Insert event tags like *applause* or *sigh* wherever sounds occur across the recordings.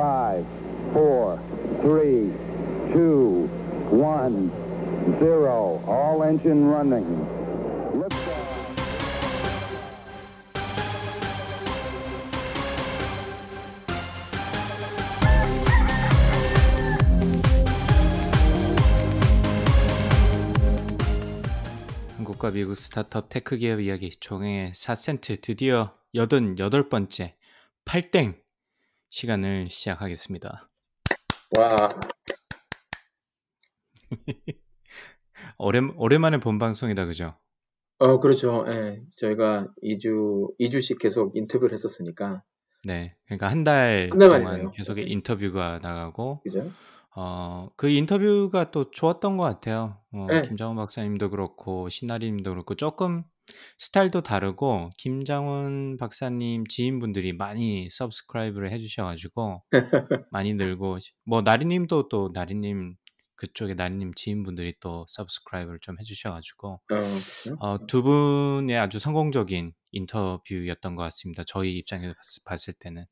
five, four, three, two, one, zero. All engine running. Liftoff. 한국과 미국 스타트업 테크 기업 이야기 종의 4센트 드디어 88번째 8땡 시간을 시작하겠습니다. 와, *laughs* 오랜, 오랜만에 본 방송이다, 그죠? 어, 그렇죠. 예, 저희가 2주, 2주씩 계속 인터뷰를 했었으니까. 네. 그러니까 한 달 동안 만이네요. 계속 네. 인터뷰가 나가고, 그죠? 어, 그 인터뷰가 또 좋았던 것 같아요. 어, 네. 김장훈 박사님도 그렇고, 신나리님도 그렇고, 조금 스타일도 다르고, 김장훈 박사님 지인분들이 많이 subscribe를 해 주셔 가지고, 많이 늘고, 뭐, 나리님도 또, 나리님, 그쪽에 나리님 지인분들이 또 subscribe를 좀 해주셔가지고, 어, 그죠? 어, 두 분의 아주 성공적인 인터뷰였던 것 같습니다. 저희 입장에서 봤- 봤을 때는.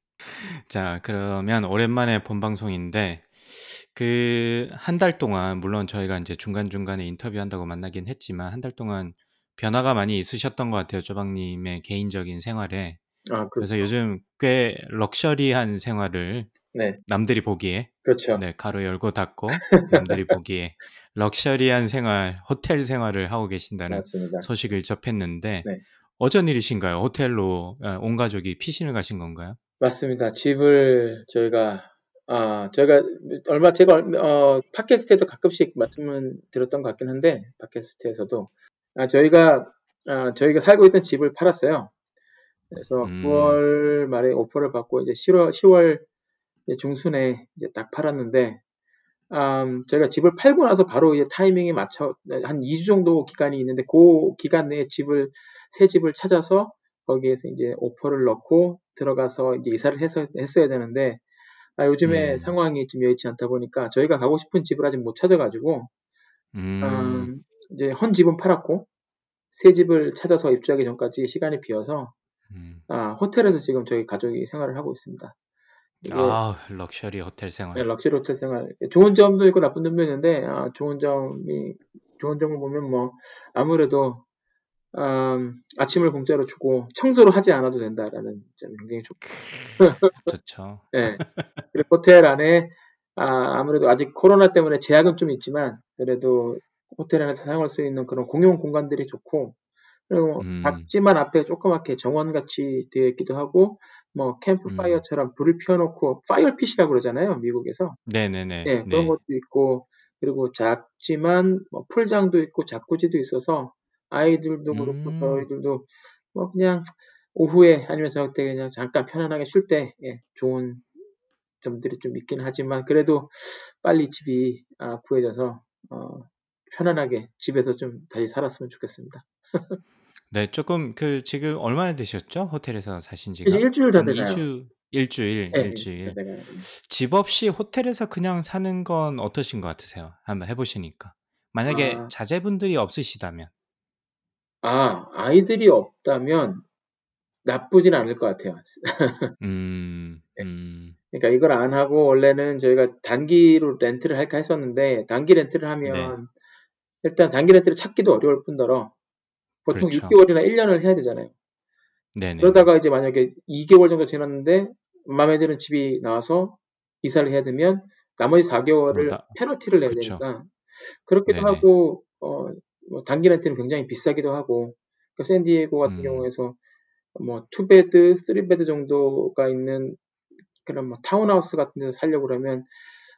자, 그러면 오랜만에 본 방송인데, 그, 한 달 동안, 물론 저희가 이제 중간 중간에 인터뷰한다고 만나긴 했지만, 한 달 동안 변화가 많이 있으셨던 것 같아요. 조박님의 개인적인 생활에. 아, 그래서 그렇죠. 요즘 꽤 럭셔리한 생활을 네, 남들이 보기에, 그렇죠. 네, 가로 열고 닫고, 남들이 보기에 럭셔리한 생활, 호텔 생활을 하고 계신다는 맞습니다. 소식을 접했는데 네. 어쩐 일이신가요? 호텔로 아, 온 가족이 피신을 가신 건가요? 맞습니다. 집을 저희가, 아, 저희가 얼마, 제가, 얼- 어, 팟캐스트에도 가끔씩 말씀을 드렸던 것 같긴 한데, 팟캐스트에서도, 아, 저희가, 아, 저희가 살고 있던 집을 팔았어요. 그래서 음. 9월 말에 오퍼를 받고 이제 10월, 10월 중순에 이제 딱 팔았는데, 음, 저희가 집을 팔고 나서 바로 이제 타이밍에 맞춰 한 2주 정도 기간이 있는데 그 기간 내에 집을 새 집을 찾아서 거기에서 이제 오퍼를 넣고 들어가서 이제 이사를 해서 했어야 되는데 아, 요즘에 음. 상황이 좀 여의치 않다 보니까 저희가 가고 싶은 집을 아직 못 찾아가지고 음, 음, 이제 헌 집은 팔았고 새 집을 찾아서 입주하기 전까지 시간이 비어서 음. 아, 호텔에서 지금 저희 가족이 생활을 하고 있습니다. 아, 럭셔리 호텔 생활. 네, 럭셔리 호텔 생활. 좋은 점도 있고 나쁜 점도 있는데, 아, 좋은 점이, 좋은 점을 보면 뭐, 아무래도, 음, 아침을 공짜로 주고 청소를 하지 않아도 된다라는 점이 굉장히 좋고, 좋죠. 예. *laughs* 그리고 호텔 안에, 아, 아무래도 아직 코로나 때문에 제약은 좀 있지만, 그래도 호텔 안에서 사용할 수 있는 그런 공용 공간들이 좋고, 그리고 음. 작지만 앞에 조그맣게 정원같이 되어 있기도 하고, 뭐, 음. 캠프파이어처럼 불을 피워놓고, fire pit이라고 그러잖아요, 미국에서. 네네네. 예, 그런 네. 것도 있고, 그리고 작지만 뭐 풀장도 있고 자쿠지도 있어서 아이들도 그렇고 음. 저희들도 뭐 그냥 오후에 아니면 저녁 때 그냥 잠깐 편안하게 쉴때 예, 좋은 점들이 좀 있긴 하지만 그래도 빨리 집이 아, 구해져서 어, 편안하게 집에서 좀 다시 살았으면 좋겠습니다. 네, 조금 그 지금 얼마나 되셨죠? 호텔에서 사신 이제 지가? 일주일 다한 돼가요. 2주, 일주일, 예, 일주일. 다 돼가요. 집 없이 호텔에서 그냥 사는 건 어떠신 것 같으세요? 한번 해보시니까. 만약에 아, 자제분들이 없으시다면. 아, 아이들이 없다면 나쁘진 않을 것 같아요. *laughs* 음, 예. 음, 그러니까 이걸 안 하고 원래는 저희가 단기로 렌트를 할까 했었는데 단기 렌트를 네, 하면 일단 단기 렌트를 찾기도 어려울 뿐더러 보통 그렇죠. 6개월이나 1년을 해야 되잖아요. 네네네. 그러다가 이제 만약에 2개월 정도 지났는데 마음에 드는 집이 나와서 이사를 해야 되면 나머지 또 4개월을 나, 페널티를 내야 그쵸. 되니까 그렇기도 네네. 하고 어, 뭐 단기 렌트는 굉장히 비싸기도 하고 그 샌디에고 같은 음, 경우에서 뭐 two bed, three bed 정도가 있는 그런 뭐 타운하우스 같은 데서 살려고 그러면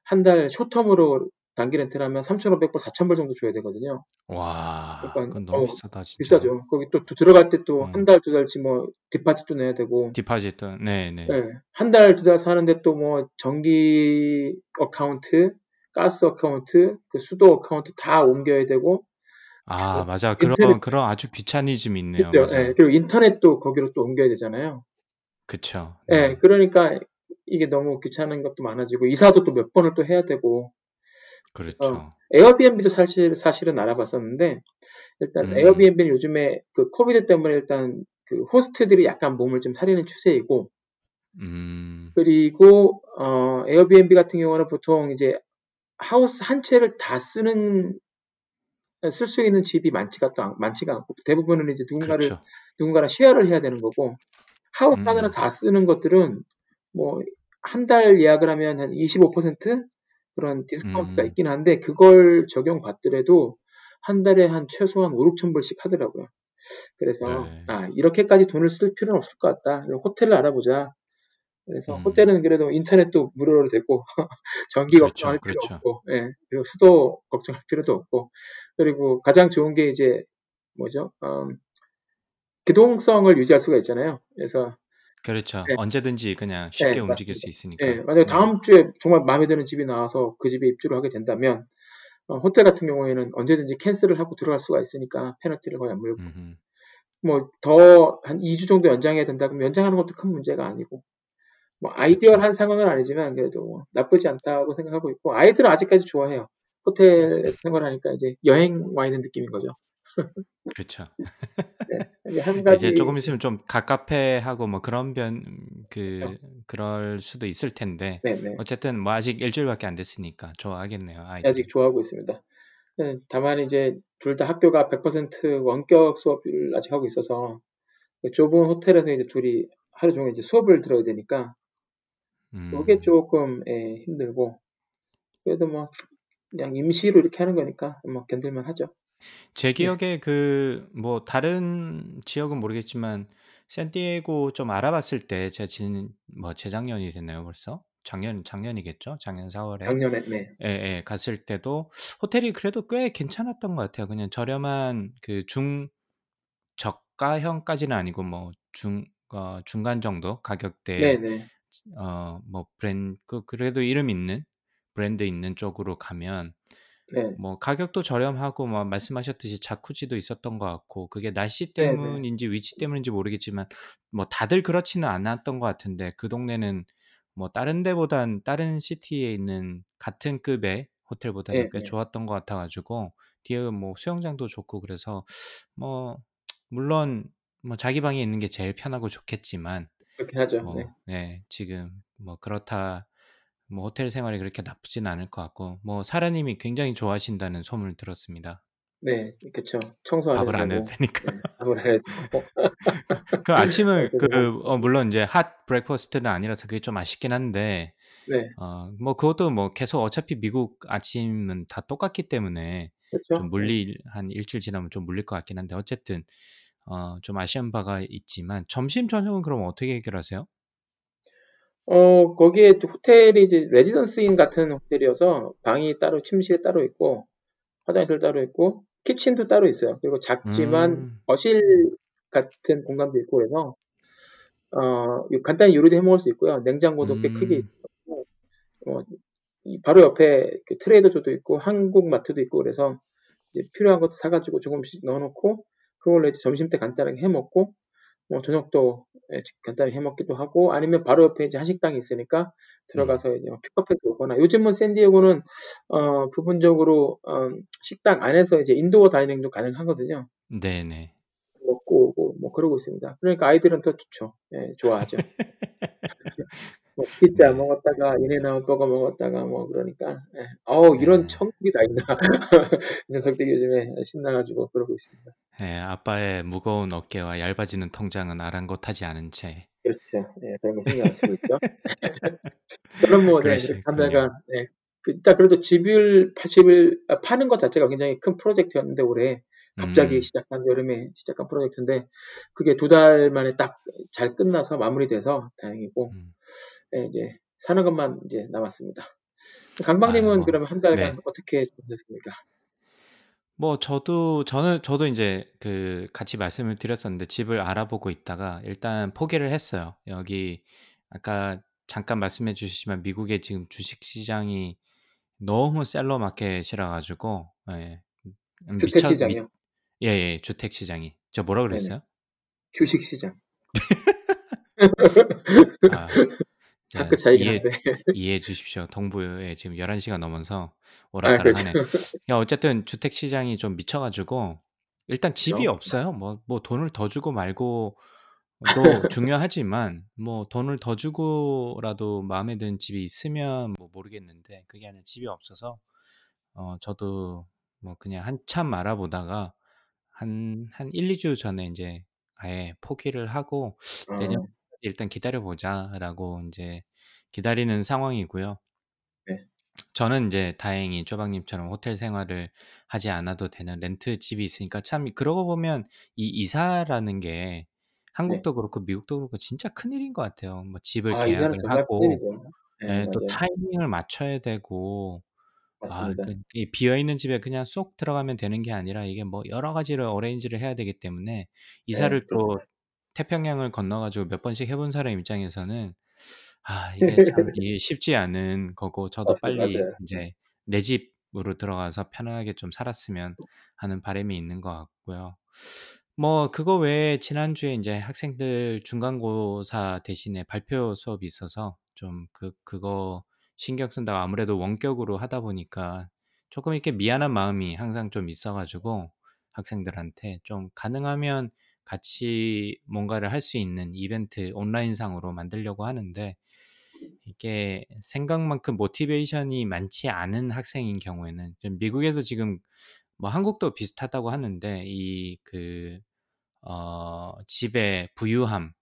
한 달 short-term으로 단기 렌트를 하면 3,500불, 4,000불 정도 줘야 되거든요. 와, 그러니까 그건 너무 어, 비싸다, 진짜. 비싸죠. 거기 또, 또 들어갈 때 또한 음, 달, 두 달치 뭐 deposit도 내야 되고 deposit도, 네네. 예, 한 달, 두 달 사는데 또 뭐 전기 account, 가스 account, 그 수도 account 다 옮겨야 되고 아, 맞아. 인터넷 그런, 그런 아주 귀차니즘이 있네요. 그죠? 예, 맞아. 그리고 인터넷도 거기로 또 옮겨야 되잖아요. 그쵸. 예, 네. 그러니까 이게 너무 귀찮은 것도 많아지고 이사도 또 몇 번을 또 해야 되고 그렇죠. 에어비앤비도 사실 사실은 알아봤었는데 일단 음, 에어비앤비는 요즘에 그 COVID 때문에 일단 그 호스트들이 약간 몸을 좀 사리는 추세이고 음. 그리고 어, 에어비앤비 같은 경우는 보통 이제 하우스 한 채를 다 쓰는 쓸 수 있는 집이 많지가 또 않- 많지가 않고 대부분은 이제 누군가를 그렇죠. 누군가랑 share를 해야 되는 거고 하우스 음. 하나를 다 쓰는 것들은 뭐 한 달 예약을 하면 한 25% 그런 디스카운트가 음. 있긴 한데 그걸 적용받더라도 한 달에 한 최소한 5, 6천 불씩 하더라고요. 그래서 네. 아 이렇게까지 돈을 쓸 필요는 없을 것 같다. 호텔을 알아보자. 그래서 음. 호텔은 그래도 인터넷도 무료로 되고 *laughs* 전기 그렇죠, 걱정할 필요 그렇죠. 없고, 예, 그리고 수도 걱정할 필요도 없고, 그리고 가장 좋은 게 이제 뭐죠? 음, 기동성을 유지할 수가 있잖아요. 그래서 그렇죠. 네. 언제든지 그냥 쉽게 네, 움직일 맞습니다. 수 있으니까. 예, 만약에 네. 다음 주에 정말 마음에 드는 집이 나와서 그 집에 입주를 하게 된다면 어, 호텔 같은 경우에는 언제든지 cancel을 하고 들어갈 수가 있으니까 페널티를 거의 안 물고. 뭐 더 한 2주 정도 연장해야 된다 그러면 연장하는 것도 큰 문제가 아니고 뭐 ideal한 상황은 아니지만 그래도 뭐 나쁘지 않다고 생각하고 있고 아이들은 아직까지 좋아해요. 호텔에서 생활하니까 이제 여행 와 있는 느낌인 거죠. 그렇죠. 네. 한 가지 이제 조금 있으면 좀 갑갑해하고 뭐 그런 변그 그렇죠. 그럴 수도 있을 텐데 네네 어쨌든 뭐 아직 일주일밖에 안 됐으니까 좋아하겠네요 아이들. 아직 좋아하고 있습니다. 네, 다만 이제 둘 다 학교가 100% 원격 수업을 아직 하고 있어서 좁은 호텔에서 이제 둘이 하루 종일 이제 수업을 들어야 되니까 그게 음. 조금 예, 힘들고 그래도 뭐 그냥 임시로 이렇게 하는 거니까 뭐 견딜만 하죠. 제 네. 기억에 그 뭐 다른 지역은 모르겠지만 샌디에고 좀 알아봤을 때 제가 지는 뭐 재작년이 됐나요 벌써? 작년 작년이겠죠? 작년 4 월에 작년에 네. 예, 예, 갔을 때도 호텔이 그래도 꽤 괜찮았던 것 같아요. 그냥 저렴한 그 중 저가형까지는 아니고 뭐 중 어, 중간 정도 가격대에 네네. 어, 뭐 브랜드 그 그래도 이름 있는 브랜드 있는 쪽으로 가면 네. 뭐 가격도 저렴하고 뭐 말씀하셨듯이 자쿠지도 있었던 것 같고 그게 날씨. 때문인지 위치 때문인지 모르겠지만 뭐 다들 그렇지는 않았던 것 같은데 그 동네는 뭐 다른 데보단 다른 시티에 있는 같은 급의 호텔보다는 꽤 네네. 좋았던 것 같아가지고 뒤에 뭐 수영장도 좋고 그래서 뭐 물론 뭐 자기 방에 있는 게 제일 편하고 좋겠지만 그렇게 하죠. 네. 뭐 네, 지금 뭐 그렇다 뭐 호텔 생활이 그렇게 나쁘진 않을 것 같고 뭐 사라님이 굉장히 좋아하신다는 소문을 들었습니다. 네, 그쵸. 청소 안 밥을 안 해도 되니까. 네, 밥을 안 해도. *laughs* 그 아침을 *laughs* 그래서 그 어, 물론 이제 hot breakfast는 아니라서 그게 좀 아쉽긴 한데 네, 어, 뭐 그것도 뭐 계속 어차피 미국 아침은 다 똑같기 때문에 그렇죠. 좀 물릴 한 일주일 지나면 좀 물릴 것 같긴 한데 어쨌든 어, 좀 아쉬운 바가 있지만 점심 저녁은 그럼 어떻게 해결하세요? 어, 거기에 또 호텔이 이제 Residence Inn 같은 호텔이어서 방이 따로 침실이 따로 있고 화장실 따로 있고 kitchen도 따로 있어요. 그리고 작지만 음, 거실 같은 공간도 있고 그래서 어, 간단히 요리도 해 먹을 수 있고요. 냉장고도 꽤 크게 음, 있고 어, 이 바로 옆에 그 트레이더조도 있고 한국 마트도 있고 그래서 필요한 것도 사가지고 조금씩 넣어놓고 그걸로 이제 점심 때 간단하게 해 먹고 뭐 저녁도 예, 간단히 해 먹기도 하고 아니면 바로 옆에 이제 한식당이 있으니까 음, 들어가서 이제 뭐 픽업해서 오거나 요즘은 샌디에고는 어, 부분적으로 어, 식당 안에서 이제 indoor dining도 가능하거든요. 네네. 먹고 오고 뭐 그러고 있습니다. 그러니까 아이들은 더 좋죠. 예, 좋아하죠. *laughs* 뭐 피자 네, 먹었다가 인앤아웃 버거 먹었다가 뭐 그러니까 예. 어우 이런 네. 천국이 다 있나 이 *laughs* 녀석들이 요즘에 신나가지고 그러고 있습니다. 네, 아빠의 무거운 어깨와 얇아지는 통장은 아랑곳하지 않은 채. 그렇죠. 예, 그런 거 신경 안 쓰고 있죠. *laughs* 저는 뭐, 네. 하다가, 네, 그, 일단 그래도 집을, 파- 집을 아, 파는 것 자체가 굉장히 큰 프로젝트였는데, 올해 갑자기 음, 시작한, 여름에 시작한 프로젝트인데, 그게 두 달 만에 딱 잘 끝나서 마무리돼서 다행이고, 음. 네, 이제 사는 것만 이제 남았습니다. 아, 강박님은 뭐, 그러면 한 달간 네. 어떻게 보셨습니까? 뭐 저도 저는 저도 이제 그 같이 말씀을 드렸었는데 집을 알아보고 있다가 일단 포기를 했어요. 여기 아까 잠깐 말씀해 주시지만 미국의 지금 주식 시장이 너무 셀러 마켓이라 가지고 예. 음, 주택 시장이요? 예, 예, 주택 시장이. 저 뭐라 네네. 그랬어요? 주식 시장. *laughs* 아, 자, 학교 차이긴 이해 한데. *laughs* 이해해 주십시오. 동부에 지금 11시가 넘어서 아, 오락가락하네. 그렇죠. 야, 어쨌든 주택 시장이 좀 미쳐 가지고 일단 집이 그죠? 없어요. 뭐 뭐 돈을 더 주고 말고 또 *laughs* 중요하지만 뭐 돈을 더 주고라도 마음에 드는 집이 있으면 뭐 모르겠는데 그게 아니라 집이 없어서 어 저도 뭐 그냥 한참 알아보다가 한 한 1-2주 전에 인제 아예 포기를 하고 어. '내년까지 일단 기다려 보자.'라고 인제 기다리는 상황이고요. 네. 저는 인제 다행히 쪼박님처럼 호텔 생활을 하지 않아도 되는 렌트 집이 있으니까 참 그러고 보면 이 이사라는 게 네. 한국도 그렇고 미국도 그렇고 진짜 큰일인 것 같아요. 뭐 집을 아 이사는 계약을 정말 하고 큰일이죠. 네예또 맞아요. 타이밍을 맞춰야 되고 아 맞습니다. 그이 비어 있는 집에 그냥 쏙 들어가면 되는 게 아니라 이게 뭐 여러 가지를 어레인지를 해야 되기 때문에 네 이사를 또 그렇습니다. 태평양을 건너 가지고 몇 번씩 해본 사람 입장에서는 아 이게 참 *laughs* 이게 쉽지 않은 거고 저도 맞아요, 빨리 맞아요. 인제 내 집으로 들어가서 편안하게 좀 살았으면 하는 바람이 있는 것 같고요. 뭐 그거 외에 지난주에 인제 학생들 중간고사 대신에 발표 수업이 있어서 좀 그 그거 신경 쓴다고 아무래도 원격으로 하다 보니까 쪼끔 이렇게 미안한 마음이 항상 좀 있어 가지고 학생들한테 좀 가능하면 같이 뭔가를 할 수 있는 이벤트 온라인상으로 만들려고 하는데 이게 생각만큼 모티베이션이 많지 않은 학생인 경우에는 좀 미국에도 지금 뭐 한국도 비슷하다고 하는데 이그 어 집의 부유함의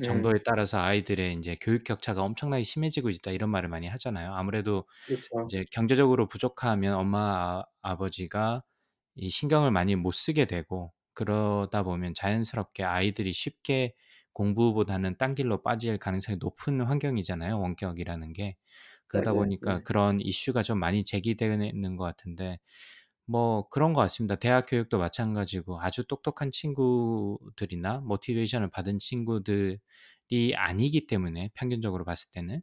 음. 정도에 따라서 아이들의 인제 교육 격차가 엄청나게 심해지고 있다 이런 말을 많이 하잖아요. 아무래도 그렇죠. 이제 경제적으로 부족하면 엄마 아 아버지가 이 신경을 많이 못 쓰게 되고 그러다 보면 자연스럽게 아이들이 쉽게 공부보다는 딴 길로 빠질 가능성이 높은 환경이잖아요, 원격이라는 게. 그러다 맞아요. 보니까 네. 그런 이슈가 좀 많이 제기되는 것 같은데 뭐 그런 것 같습니다. 대학 교육도 마찬가지고 아주 똑똑한 친구들이나 모티베이션을 받은 친구들이 아니기 때문에 평균적으로 봤을 때는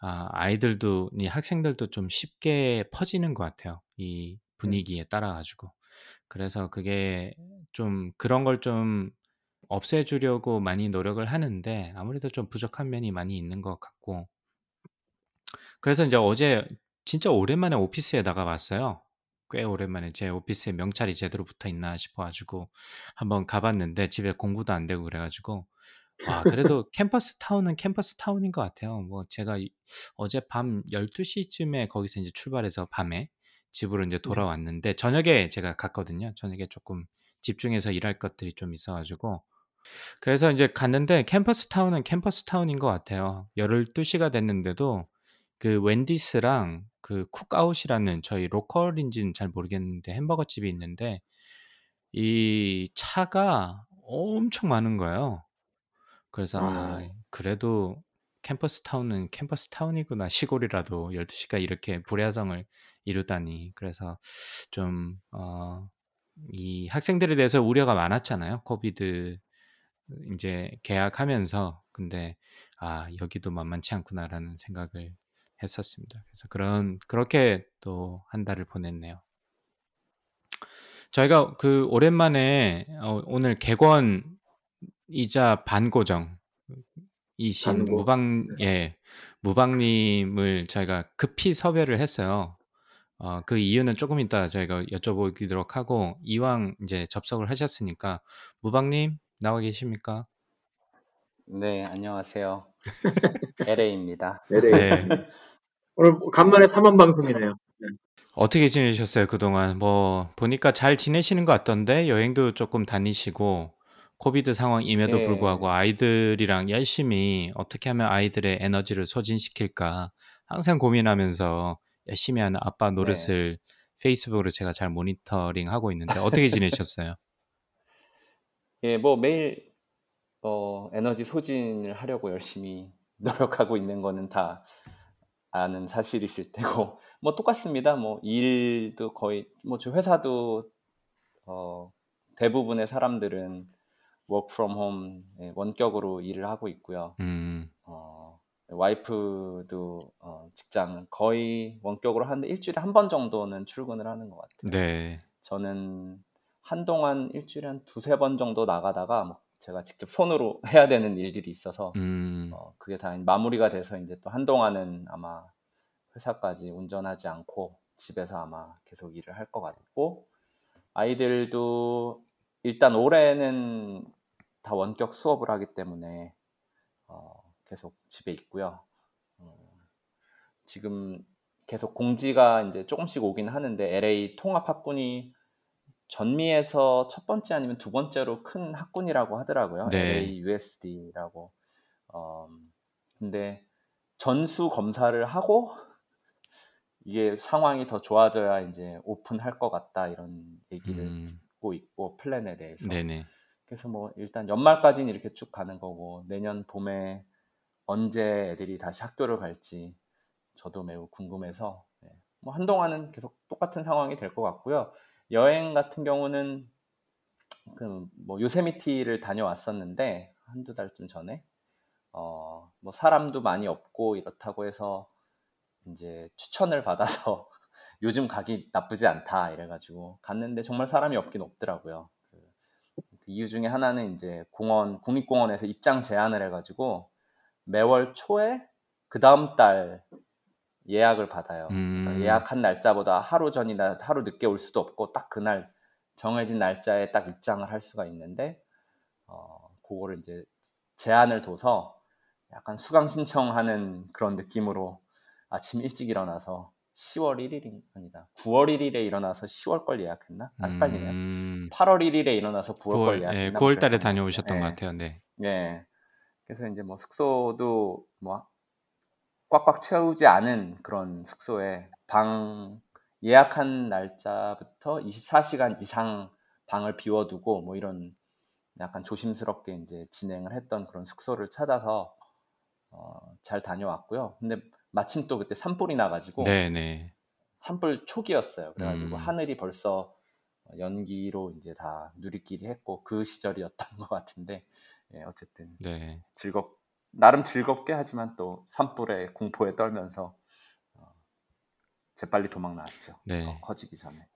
아 아이들도 이 학생들도 좀 쉽게 퍼지는 것 같아요, 이 음. 분위기에 따라 가지고. 그래서 그게 좀 그런 걸 좀 없애 주려고 많이 노력을 하는데 아무래도 좀 부족한 면이 많이 있는 것 같고 그래서 인제 어제 진짜 오랜만에 오피스에 나가 봤어요. 꽤 오랜만에 제 오피스에 명찰이 제대로 붙어 있나 싶어 가지고 한번 가 봤는데 집에 공부도 안 되고 그래 가지고 와 그래도 *laughs* 캠퍼스 타운은 캠퍼스 타운인 것 같아요. 뭐 제가 이 어젯밤 12 시쯤에 거기서 인제 출발해서 밤에 집으로 인제 네. 돌아왔는데 저녁에 제가 갔거든요. 저녁에 쪼끔 집중해서 일할 것들이 좀 있어 가지고 그래서 인제 갔는데 캠퍼스 타운은 캠퍼스 타운인 것 같아요. 12 시가 됐는데도 그 Wendy's랑 그 Cook Out이라는 저희 local인지는 잘 모르겠는데 햄버거 집이 있는데 이 차가 엄청 많은 거예요. 그래서 '아 어. 그래도 캠퍼스 타운은 캠퍼스 타운이구나. 시골이라도 12 시가 이렇게 불야성을 이루다니.' 그래서 좀 어 이 학생들에 대해서 우려가 많았잖아요. COVID 인제 개학하면서. 근데 '아 여기도 만만치 않구나.'라는 생각을 했었습니다. 그래서 그런 그렇게 또 한 달을 보냈네요. 저희가 그 오랜만에 어 오늘 객원이자 반고정 이신. 무방 네. 예 무방님을 저희가 급히 섭외를 했어요. 어 그 이유는 쪼금 이따 저희가 여쭤보도록 하고 이왕 인제 접속을 하셨으니까 무방 님 나와 계십니까? 네, 안녕하세요. *laughs* LA입니다. LA. 네. 네. *laughs* 오늘 간만에 3원 방송이네요. 네. 어떻게 지내셨어요 그동안? 뭐 보니까 잘 지내시는 것 같던데 여행도 쪼끔 다니시고 코비드 상황임에도 네. 불구하고 아이들이랑 열심히 어떻게 하면 아이들의 에너지를 소진시킬까 항상 고민하면서 열심히 하는 아빠 네. 노릇을 페이스북으로 제가 잘 모니터링하고 있는데 어떻게 지내셨어요? 예, 뭐 매일 어 에너지 소진을 하려고 열심히 *laughs* 노력하고 있는 거는 다 아는 사실이실 테고 *laughs* 뭐 똑같습니다. 뭐 일도 거의 뭐 저 회사도 어 대부분의 사람들은 work from home 예, 원격으로 일을 하고 있고요. 음. 어 와이프도 어 직장 거의 원격으로 하는데 일주일에 한 번 정도는 출근을 하는 것 같아요. 네. 저는 한동안 일주일에 한 두세 번 정도 나가다가 뭐 제가 직접 손으로 *laughs* 해야 되는 일들이 있어서 음. 어 그게 다 마무리가 돼서 인제 또 한동안은 아마 회사까지 운전하지 않고 집에서 아마 계속 일을 할 것 같고 아이들도 일단 올해는 다 원격 수업을 하기 때문에 어, 계속 집에 있고요. 어, 지금 계속 공지가 이제 조금씩 오긴 하는데 LA 통합 학군이 전미에서 첫 번째 아니면 두 번째로 큰 학군이라고 하더라고요. 네. LA USD라고. 어, 근데 전수 검사를 하고 이게 상황이 더 좋아져야 이제 오픈할 것 같다 이런 얘기를 음. 듣고 있고 플랜에 대해서. 네네. 그래서 뭐 일단 연말까지는 이렇게 쭉 가는 거고 내년 봄에 언제 애들이 다시 학교를 갈지 저도 매우 궁금해서 네. 뭐 한동안은 계속 똑같은 상황이 될 것 같고요. 여행 같은 경우는 그 뭐 요세미티를 다녀왔었는데 한두 달쯤 전에 어 뭐 사람도 많이 없고 이렇다고 해서 이제 추천을 받아서 *laughs* 요즘 가기 나쁘지 않다 이래가지고 갔는데 정말 사람이 없긴 없더라고요. 그, 그 이유 중에 하나는 이제 공원 국립공원에서 입장 제한을 해가지고 매월 초에 그 다음 달 예약을 받아요. 그러니까 음. 예약한 날짜보다 하루 전이나 하루 늦게 올 수도 없고 딱 그날 정해진 날짜에 딱 입장을 할 수가 있는데 어 그거를 이제 제한을 둬서 약간 수강 신청하는 그런 느낌으로 아침 일찍 일어나서 10월 1일이 아니다. 9월 1일에 일어나서 10월 걸 예약했나? 아, 헷갈리네. 음. 8월 1일에 일어나서 9월, 걸 9월, 예약했나? 예, 뭐 9월 달에 다녀오셨던 것 같아요. 네. 예. 예. 그래서 이제 뭐 숙소도 뭐 꽉꽉 채우지 않은 그런 숙소에 방 예약한 날짜부터 24시간 이상 방을 비워두고 뭐 이런 약간 조심스럽게 이제 진행을 했던 그런 숙소를 찾아서 어, 잘 다녀왔고요. 근데 마침 또 그때 산불이 나가지고 네네. 산불 초기였어요. 그래가지고 음. 하늘이 벌써 연기로 이제 다 누리끼리 했고 그 시절이었던 *laughs* 것 같은데 예, 어쨌든 네. 즐겁 나름 즐겁게 하지만 또 산불에 공포에 떨면서 어, 재빨리 도망 나왔죠. 네. 더 커지기 전에.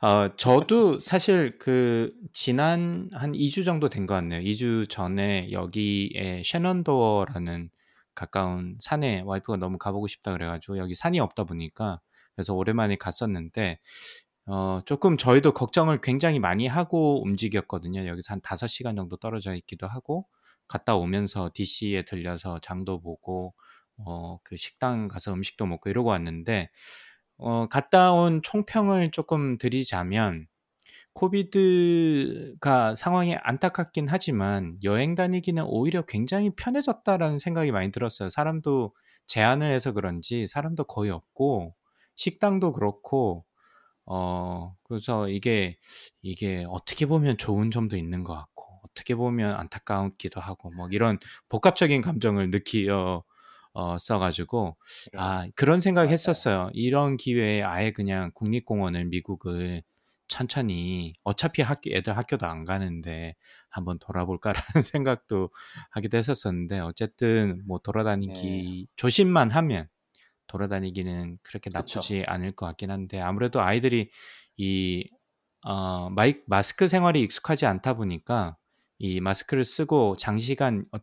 어, 저도 사실 그 지난 한 2주 정도 된 것 같네요. 2주 전에 여기에 셰넌도어라는 가까운 산에 와이프가 너무 가보고 싶다 그래가지고 여기 산이 없다 보니까 그래서 오랜만에 갔었는데 어, 조금 저희도 걱정을 굉장히 많이 하고 움직였거든요. 여기서 한 5시간 정도 떨어져 있기도 하고 갔다 오면서 DC에 들려서 장도 보고 어, 그 식당 가서 음식도 먹고 이러고 왔는데 어, 갔다 온 총평을 조금 드리자면, 코비드가 상황이 안타깝긴 하지만 여행 다니기는 오히려 굉장히 편해졌다라는 생각이 많이 들었어요. 사람도 제한을 해서 그런지 사람도 거의 없고, 식당도 그렇고, 어, 그래서 이게, 이게 어떻게 보면 좋은 점도 있는 것 같고, 어떻게 보면 안타깝기도 하고, 뭐 이런 복합적인 감정을 느끼어, 어, 써가지고, 예. 아, 그런 생각. 했었어요. 이런 기회에 아예 그냥 국립공원을 미국을 천천히 어차피 학교 애들 학교도 안 가는데 한번 돌아볼까라는 *laughs* 생각도 하기도 했었었는데 어쨌든 뭐 네. 돌아다니기 조심만 하면 돌아다니기는 그렇게 그쵸. 나쁘지 않을 것 같긴 한데 아무래도 아이들이 이 어, 마이, 마스크 생활이 익숙하지 않다 보니까 이 마스크를 쓰고 장시간 어,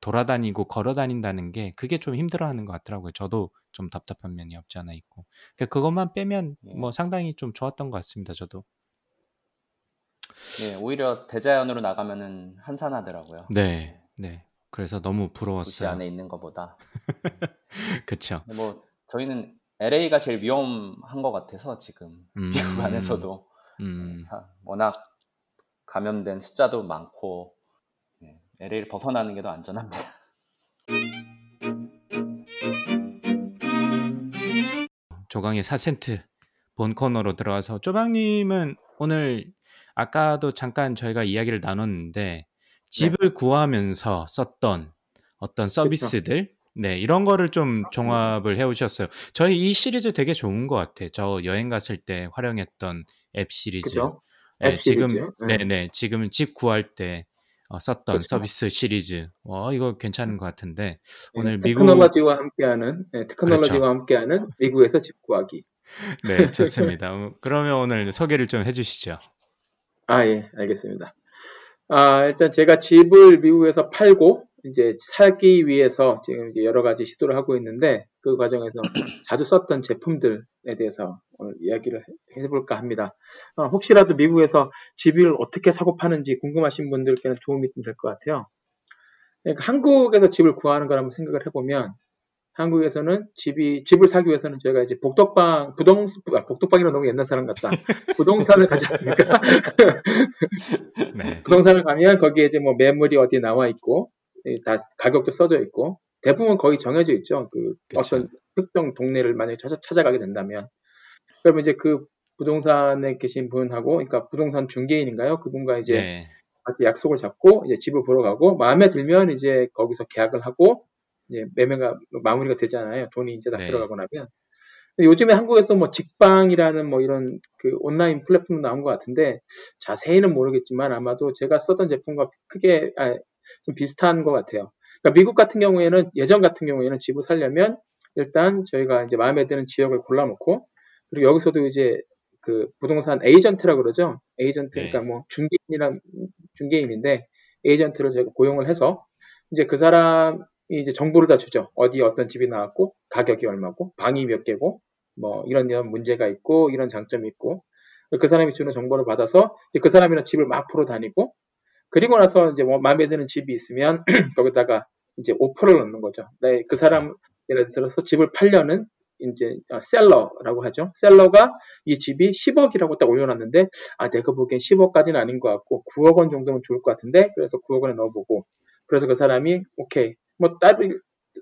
돌아다니고 걸어 다닌다는 게 그게 좀 힘들어하는 것 같더라고요. 저도 좀 답답한 면이 없지 않아 있고. 그러니까 그것만 빼면 예. 뭐 상당히 좀 좋았던 것 같습니다. 저도. 네, 오히려 대자연으로 나가면은 한산하더라고요. 네, 네. 그래서 너무 도시 부러웠어요. 안에 있는 것보다. *laughs* 근데 뭐 저희는 LA가 제일 위험한 것 같아서 지금 미국 음, *laughs* 안에서도 음, 사- 워낙 감염된 숫자도 많고 네, LA를 벗어나는 게 더 안전합니다. *laughs* 조강의 4센트 본 코너로 들어와서 쪼방님은 오늘 아까도 잠깐 저희가 이야기를 나눴는데 집을 구하면서 썼던 어떤 서비스들 네 이런 거를 좀 종합을 해오셨어요. 저희 이 시리즈 되게 좋은 것 같아. 저 여행 갔을 때 활용했던 앱 시리즈. 네, 앱 지금 시리즈. 네. 네네 지금 집 구할 때 어, 썼던 그쵸. 서비스 시리즈. 와 이거 괜찮은 것 같은데 네, 오늘 미국 테크놀로지와 함께하는 네, 테크놀로지와 그렇죠. 함께하는 미국에서 집 구하기. 네 좋습니다. 어, 그러면 오늘 소개를 좀 해주시죠. 아, 예, 알겠습니다. 아, 일단 제가 집을 미국에서 팔고 이제 살기 위해서 지금 이제 여러 가지 시도를 하고 있는데 그 과정에서 *clears throat* 자주 썼던 제품들에 대해서 오늘 이야기를 해- 해볼까 합니다. 어, 혹시라도 미국에서 집을 어떻게 사고 파는지 궁금하신 분들께는 도움이 좀 될 것 같아요. 그러니까 한국에서 집을 구하는 걸 한번 생각을 해보면 한국에서는 집이 집을 사기 위해서는 저희가 이제 복덕방 부동 아, 복덕방이라 너무 옛날 사람 같다. *laughs* 부동산을 가지 않습니까? *laughs* 네. 부동산을 가면 거기에 이제 뭐 매물이 어디 나와 있고 예, 다 가격도 써져 있고 대부분 거의 정해져 있죠. 그 그쵸. 어떤 특정 동네를 만약에 찾아, 찾아가게 된다면 그러면 이제 그 부동산에 계신 분하고 그러니까 부동산 중개인인가요? 그분과 이제 네. 약속을 잡고 이제 집을 보러 가고 마음에 들면 이제 거기서 계약을 하고 이제 매매가 마무리가 되잖아요. 돈이 이제 다 네. 들어가고 나면. 요즘에 한국에서 뭐 직방이라는 뭐 이런 그 온라인 플랫폼도 나온 것 같은데 자세히는 모르겠지만 아마도 제가 썼던 제품과 크게 아, 좀 비슷한 것 같아요. 그러니까 미국 같은 경우에는 예전 같은 경우에는 집을 살려면 일단 저희가 이제 마음에 드는 지역을 골라놓고 그리고 여기서도 이제 그 부동산 에이전트라 그러죠. 에이전트 네. 그러니까 뭐 중개인이랑 중개인인데 에이전트를 저희가 고용을 해서 이제 그 사람 이 이제 정보를 다 주죠. 어디 어떤 집이 나왔고 가격이 얼마고 방이 몇 개고 뭐 이런 이런 문제가 있고 이런 장점이 있고 그 사람이 주는 정보를 받아서 그 사람이랑 집을 막 보러 다니고 그리고 나서 이제 뭐 마음에 드는 집이 있으면 *clears throat* 거기다가 이제 오퍼를 넣는 거죠. 네, 그 사람 예를 들어서 집을 팔려는 이제 어, seller라고 하죠. seller가 이 집이 10억이라고 딱 올려놨는데 아 내가 보기엔 10억까지는 아닌 것 같고 9억 원 정도면 좋을 것 같은데 그래서 9억 원에 넣어보고 그래서 그 사람이 오케이 뭐 따로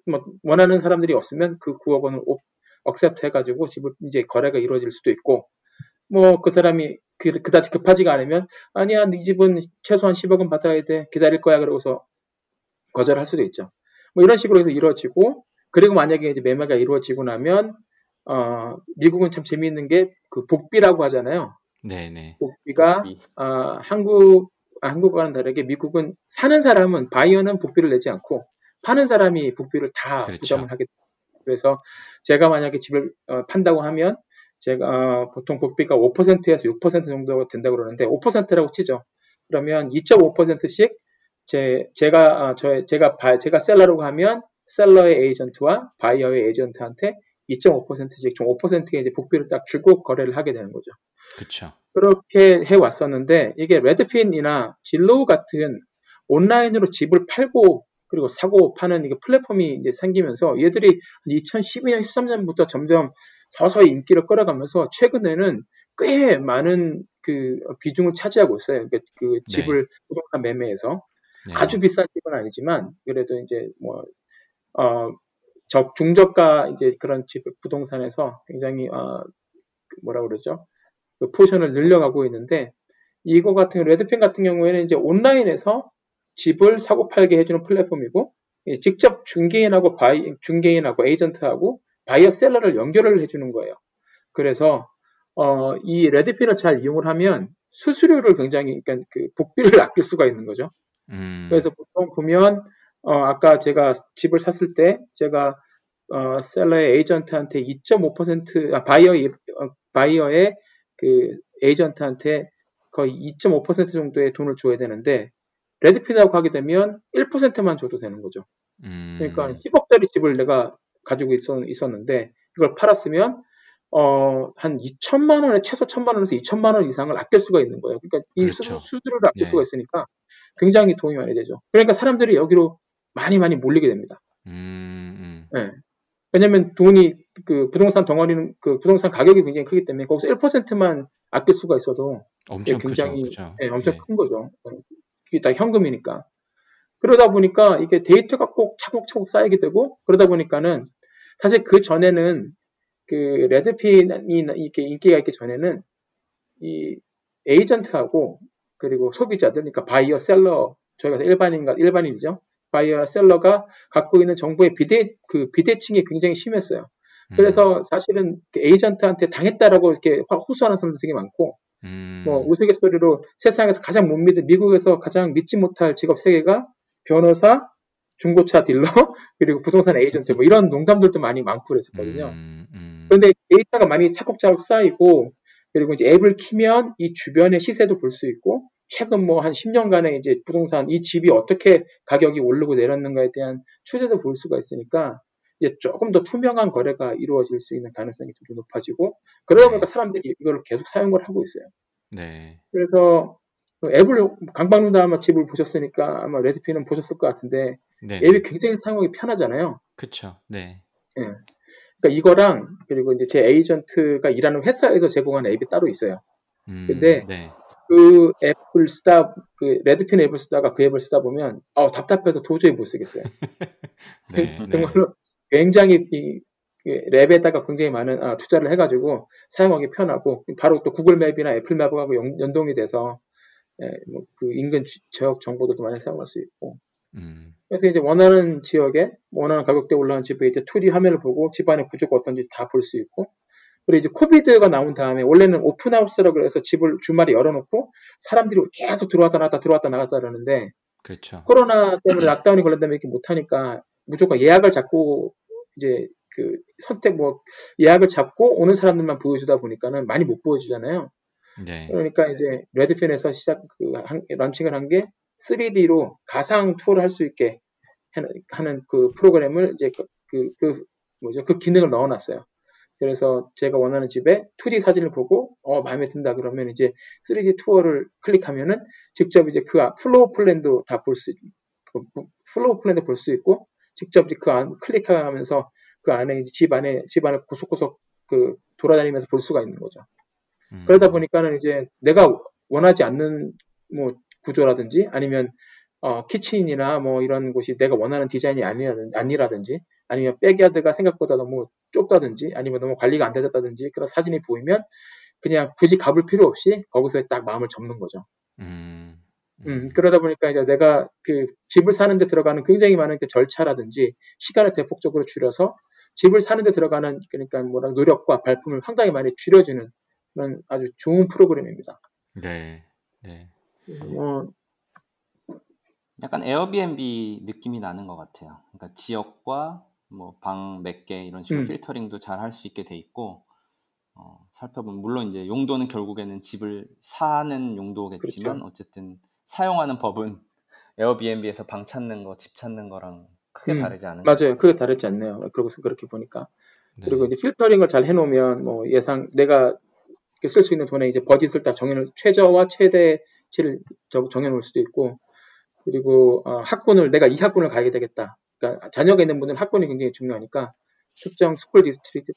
뭐 원하는 사람들이 없으면 그 9억 원을 accept 해가지고 집을 이제 거래가 이루어질 수도 있고 뭐 그 사람이 그, 그다지 급하지가 않으면 아니야 네 집은 최소한 10억은 받아야 돼 기다릴 거야 그러고서 거절할 수도 있죠. 뭐 이런 식으로 해서 이루어지고 그리고 만약에 이제 매매가 이루어지고 나면 어 미국은 참 재미있는 게 그 복비라고 하잖아요. 네네. 복비가 이- 어, 한국 아, 한국과는 다르게 미국은 사는 사람은 바이어는 복비를 내지 않고 파는 사람이 복비를 다 그렇죠. 부담을 하게. 그래서 제가 만약에 집을 어, 판다고 하면 제가 어, 보통 복비가 5%에서 6% 정도 된다고 그러는데 5%라고 치죠. 그러면 2.5%씩 제 제가 어, 저 제가 바, 제가 seller라고 하면 seller의 에이전트와 바이어의 에이전트한테 2.5%씩 총 5%의 이제 복비를 딱 주고 거래를 하게 되는 거죠. 그쵸. 그렇게 해 왔었는데 이게 Redfin이나 Zillow 같은 온라인으로 집을 팔고 그리고 사고 파는 이게 플랫폼이 이제 생기면서 얘들이 2012년 13년부터 점점 서서히 인기를 끌어가면서 최근에는 꽤 많은 그 비중을 차지하고 있어요. 그러니까 그 집을 부동산 매매에서 네. 아주 비싼 집은 아니지만 그래도 이제 뭐 어, 적 중저가 이제 그런 집 부동산에서 굉장히 어, 그 뭐라 그러죠? 그 포션을 늘려가고 있는데 이거 같은 Redfin 같은 경우에는 이제 온라인에서 집을 사고 팔게 해주는 플랫폼이고 예, 직접 중개인하고 바이 중개인하고 에이전트하고 바이어 seller를 연결을 해주는 거예요. 그래서 어, 이 Redfin을 잘 이용을 하면 수수료를 굉장히 그러니까 그 복비를 *laughs* 아낄 수가 있는 거죠. 음. 그래서 보통 보면 어, 아까 제가 집을 샀을 때 제가 어, seller의 에이전트한테 2.5% 아, 바이어 어, 바이어의 그 에이전트한테 거의 2.5% 정도의 돈을 줘야 되는데 Redfin하고 하게 되면 1%만 줘도 되는 거죠. 음. 그러니까 10억짜리 집을 내가 가지고 있었, 는데 이걸 팔았으면 어, 한 2천만 원에 최소 1천만 원에서 2천만 원 이상을 아낄 수가 있는 거예요. 그러니까 이 수, 그렇죠. 수수료를 아낄 네. 수가 있으니까 굉장히 도움이 많이 되죠. 그러니까 사람들이 여기로 많이 많이 몰리게 됩니다. 음, 음. 예. 왜냐면 돈이 그 부동산 덩어리는 그 부동산 가격이 굉장히 크기 때문에 거기서 1%만 아낄 수가 있어도 엄청 굉장히 크죠. 그죠? 예, 엄청 네. 큰 거죠. 이게 다 현금이니까. 그러다 보니까 이게 데이터가 꼭 차곡차곡 쌓이게 되고 그러다 보니까는 사실 그 전에는 그 Redfin이 이렇게 인기가 있기 전에는 이 에이전트하고 그리고 소비자들, 그러니까 바이어, seller, 저희가 일반인가 일반인이죠. 바이어, seller가 갖고 있는 정보의 비대 그 비대칭이 굉장히 심했어요. 음. 그래서 사실은 그 에이전트한테 당했다라고 이렇게 확 호소하는 사람들 되게 많고 음. 뭐 우스갯소리로 세상에서 가장 못 믿는 미국에서 가장 믿지 못할 직업 세 개가 변호사, 중고차 딜러 *laughs* 그리고 부동산 에이전트 뭐 이런 농담들도 많이 많고 그랬었거든요. 음, 음. 그런데 데이터가 많이 차곡차곡 쌓이고 그리고 이제 앱을 키면 이 주변의 시세도 볼 수 있고 최근 뭐 한 10년간의 이제 부동산 이 집이 어떻게 가격이 오르고 내렸는가에 대한 추세도 볼 수가 있으니까 조금 더 투명한 거래가 이루어질 수 있는 가능성이 좀 높아지고 그러다 보니까 네. 사람들이 이걸 계속 사용을 하고 있어요. 네. 그래서 그 앱을 강박누다 아마 집을 보셨으니까 아마 레드피는 보셨을 것 같은데 네. 앱이 굉장히 사용하기 편하잖아요. 그쵸. 네. 예. 그러니까 이거랑 그리고 이제 제 에이전트가 일하는 회사에서 제공하는 앱이 따로 있어요. 음, 근데 네. 그 앱을 쓰다 그 레드핀 앱을 쓰다가 그 앱을 쓰다 보면 어 답답해서 도저히 못 쓰겠어요. *laughs* 네. 네. 정말로 굉장히 이, 이 앱에다가 굉장히 많은 아, 투자를 해가지고 사용하기 편하고 바로 또 Google Map이나 Apple Map하고 연, 연동이 돼서 예, 뭐 그 인근 지- 지역 정보도 많이 사용할 수 있고 음, 그래서 이제 원하는 지역에 원하는 가격대 올라온 집에 이제 2D 화면을 보고 집 안에 구조가 어떤지 다 볼 수 있고 그리고 이제 COVID가 나온 다음에 원래는 open house라고 해서 집을 주말에 열어놓고 사람들이 계속 들어왔다 나갔다 들어왔다 나갔다 그러는데 그렇죠. 코로나 때문에 락다운이 걸렸다면 이렇게 못하니까 무조건 예약을 잡고 이제 그 선택 뭐 예약을 잡고 오는 사람들만 보여주다 보니까는 많이 못 보여주잖아요. 네. 그러니까 이제 레드핀에서 시작 그 한- 런칭을 한 게 3D로 가상 투어를 할 수 있게 하는, 그 프로그램을 이제 그, 그, 그 뭐죠 그 기능을 넣어놨어요. 그래서 제가 원하는 집에 2D 사진을 보고 어 마음에 든다 그러면 이제 3D 투어를 클릭하면은 직접 이제 그 아- floor plan도 다 볼 수, 그 floor plan도 볼 수 있고 직접 그 안 클릭하면서 그 안에 집 안에 집 안에 구석구석 그 돌아다니면서 볼 수가 있는 거죠. 음, 그러다 보니까는 이제 내가 원하지 않는 뭐 구조라든지 아니면 어, kitchen이나 뭐 이런 곳이 내가 원하는 디자인이 아니라든지, 아니라든지 아니면 backyard가 생각보다 너무 좁다든지 아니면 너무 관리가 안 되었다든지 그런 사진이 보이면 그냥 굳이 가볼 필요 없이 거기서 딱 마음을 접는 거죠. 음, 음, 그러다 보니까 이제 내가 그 집을 사는데 들어가는 굉장히 많은 그 절차라든지 시간을 대폭적으로 줄여서 집을 사는데 들어가는 그러니까 뭐라 노력과 발품을 상당히 많이 줄여주는 그런 아주 좋은 프로그램입니다. 네. 네. 뭐 약간 에어비앤비 느낌이 나는 것 같아요. 그러니까 지역과 뭐 방 몇 개 이런 식으로 음. 필터링도 잘 할 수 있게 돼 있고 어, 살펴보면 물론 이제 용도는 결국에는 집을 사는 용도겠지만 그렇죠. 어쨌든 사용하는 법은 에어비앤비에서 방 찾는 거, 집 찾는 거랑 크게 음, 다르지 않은 것 맞아요. 크게 다르지 않네요. 그러고서 그렇게 보니까. 네. 그리고 이제 필터링을 잘 해놓으면 뭐 예상 내가 쓸 수 있는 돈에 이제 버짓을 딱 정해놓을 최저와 최대치를 저- 정해놓을 수도 있고 그리고 어, 학군을 내가 이 학군을 가야 되겠다. 그러니까 자녀가 있는 분들은 학군이 굉장히 중요하니까 특정 school district,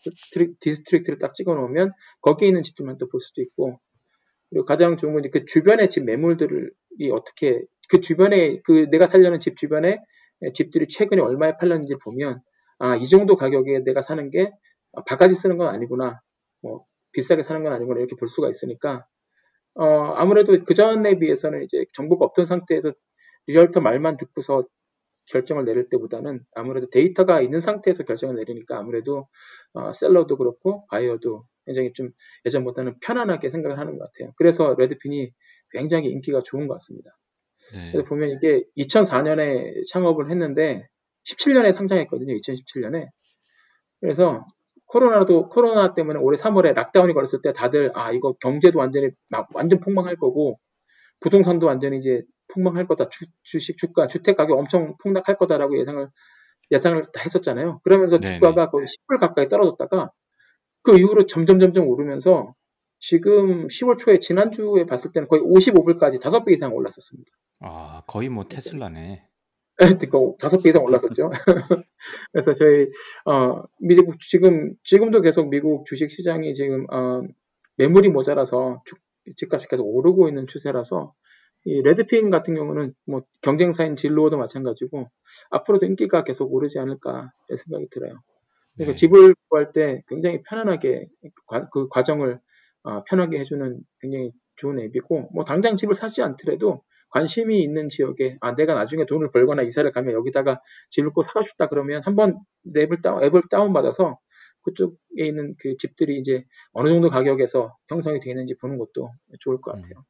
district를 딱 찍어놓으면 거기에 있는 집들만 또 볼 수도 있고 그리고 가장 좋은 건 그 주변의 집 매물들이 어떻게 그 주변에 그 내가 살려는 집 주변에 집들이 최근에 얼마에 팔렸는지 보면 아 이 정도 가격에 내가 사는 게 아, 바가지 쓰는 건 아니구나 뭐 비싸게 사는 건 아니구나 이렇게 볼 수가 있으니까 어 아무래도 그 전에 비해서는 이제 정보가 없던 상태에서 realtor 말만 듣고서 결정을 내릴 때보다는 아무래도 데이터가 있는 상태에서 결정을 내리니까 아무래도 어, seller도 그렇고 바이어도 굉장히 좀 예전보다는 편안하게 생각을 하는 것 같아요. 그래서 Redfin이 굉장히 인기가 좋은 것 같습니다. 네. 그래서 보면 이게 2004년에 창업을 했는데 17년에 상장했거든요. 2017년에. 그래서 코로나도 코로나 때문에 올해 3월에 lockdown이 걸렸을 때 다들 아 이거 경제도 완전히 막 완전 폭망할 거고 부동산도 완전히 이제 폭망할 거다. 주, 주식 주가 주택 가격 엄청 폭락할 거다라고 예상을 예상을 다 했었잖아요. 그러면서 네네. 주가가 거의 10불 가까이 떨어졌다가 그 이후로 점점 점점 오르면서 지금 10월 초에 지난주에 봤을 때는 거의 55불까지 5배 이상 올랐었습니다. 아, 거의 뭐 테슬라네. *laughs* 그러니까 다섯 배 이상 올랐었죠. *laughs* 그래서 저희 어 미국 지금 지금도 계속 미국 주식 시장이 지금 어 매물이 모자라서 주- 집값이 계속 오르고 있는 추세라서 이 레드핀 같은 경우는 뭐 경쟁사인 진로도 마찬가지고 앞으로도 인기가 계속 오르지 않을까 생각이 들어요. 그러니까 네. 집을 구할 때 굉장히 편안하게 과- 그 과정을 어, 편하게 해주는 굉장히 좋은 앱이고 뭐 당장 집을 사지 않더라도 관심이 있는 지역에 아 내가 나중에 돈을 벌거나 이사를 가면 여기다가 집을 꼭 사고 싶다 그러면 한번 앱을 다운 앱을 다운 받아서 그쪽에 있는 그 집들이 이제 어느 정도 가격에서 형성이 되어 있는지 보는 것도 좋을 것 음. 같아요.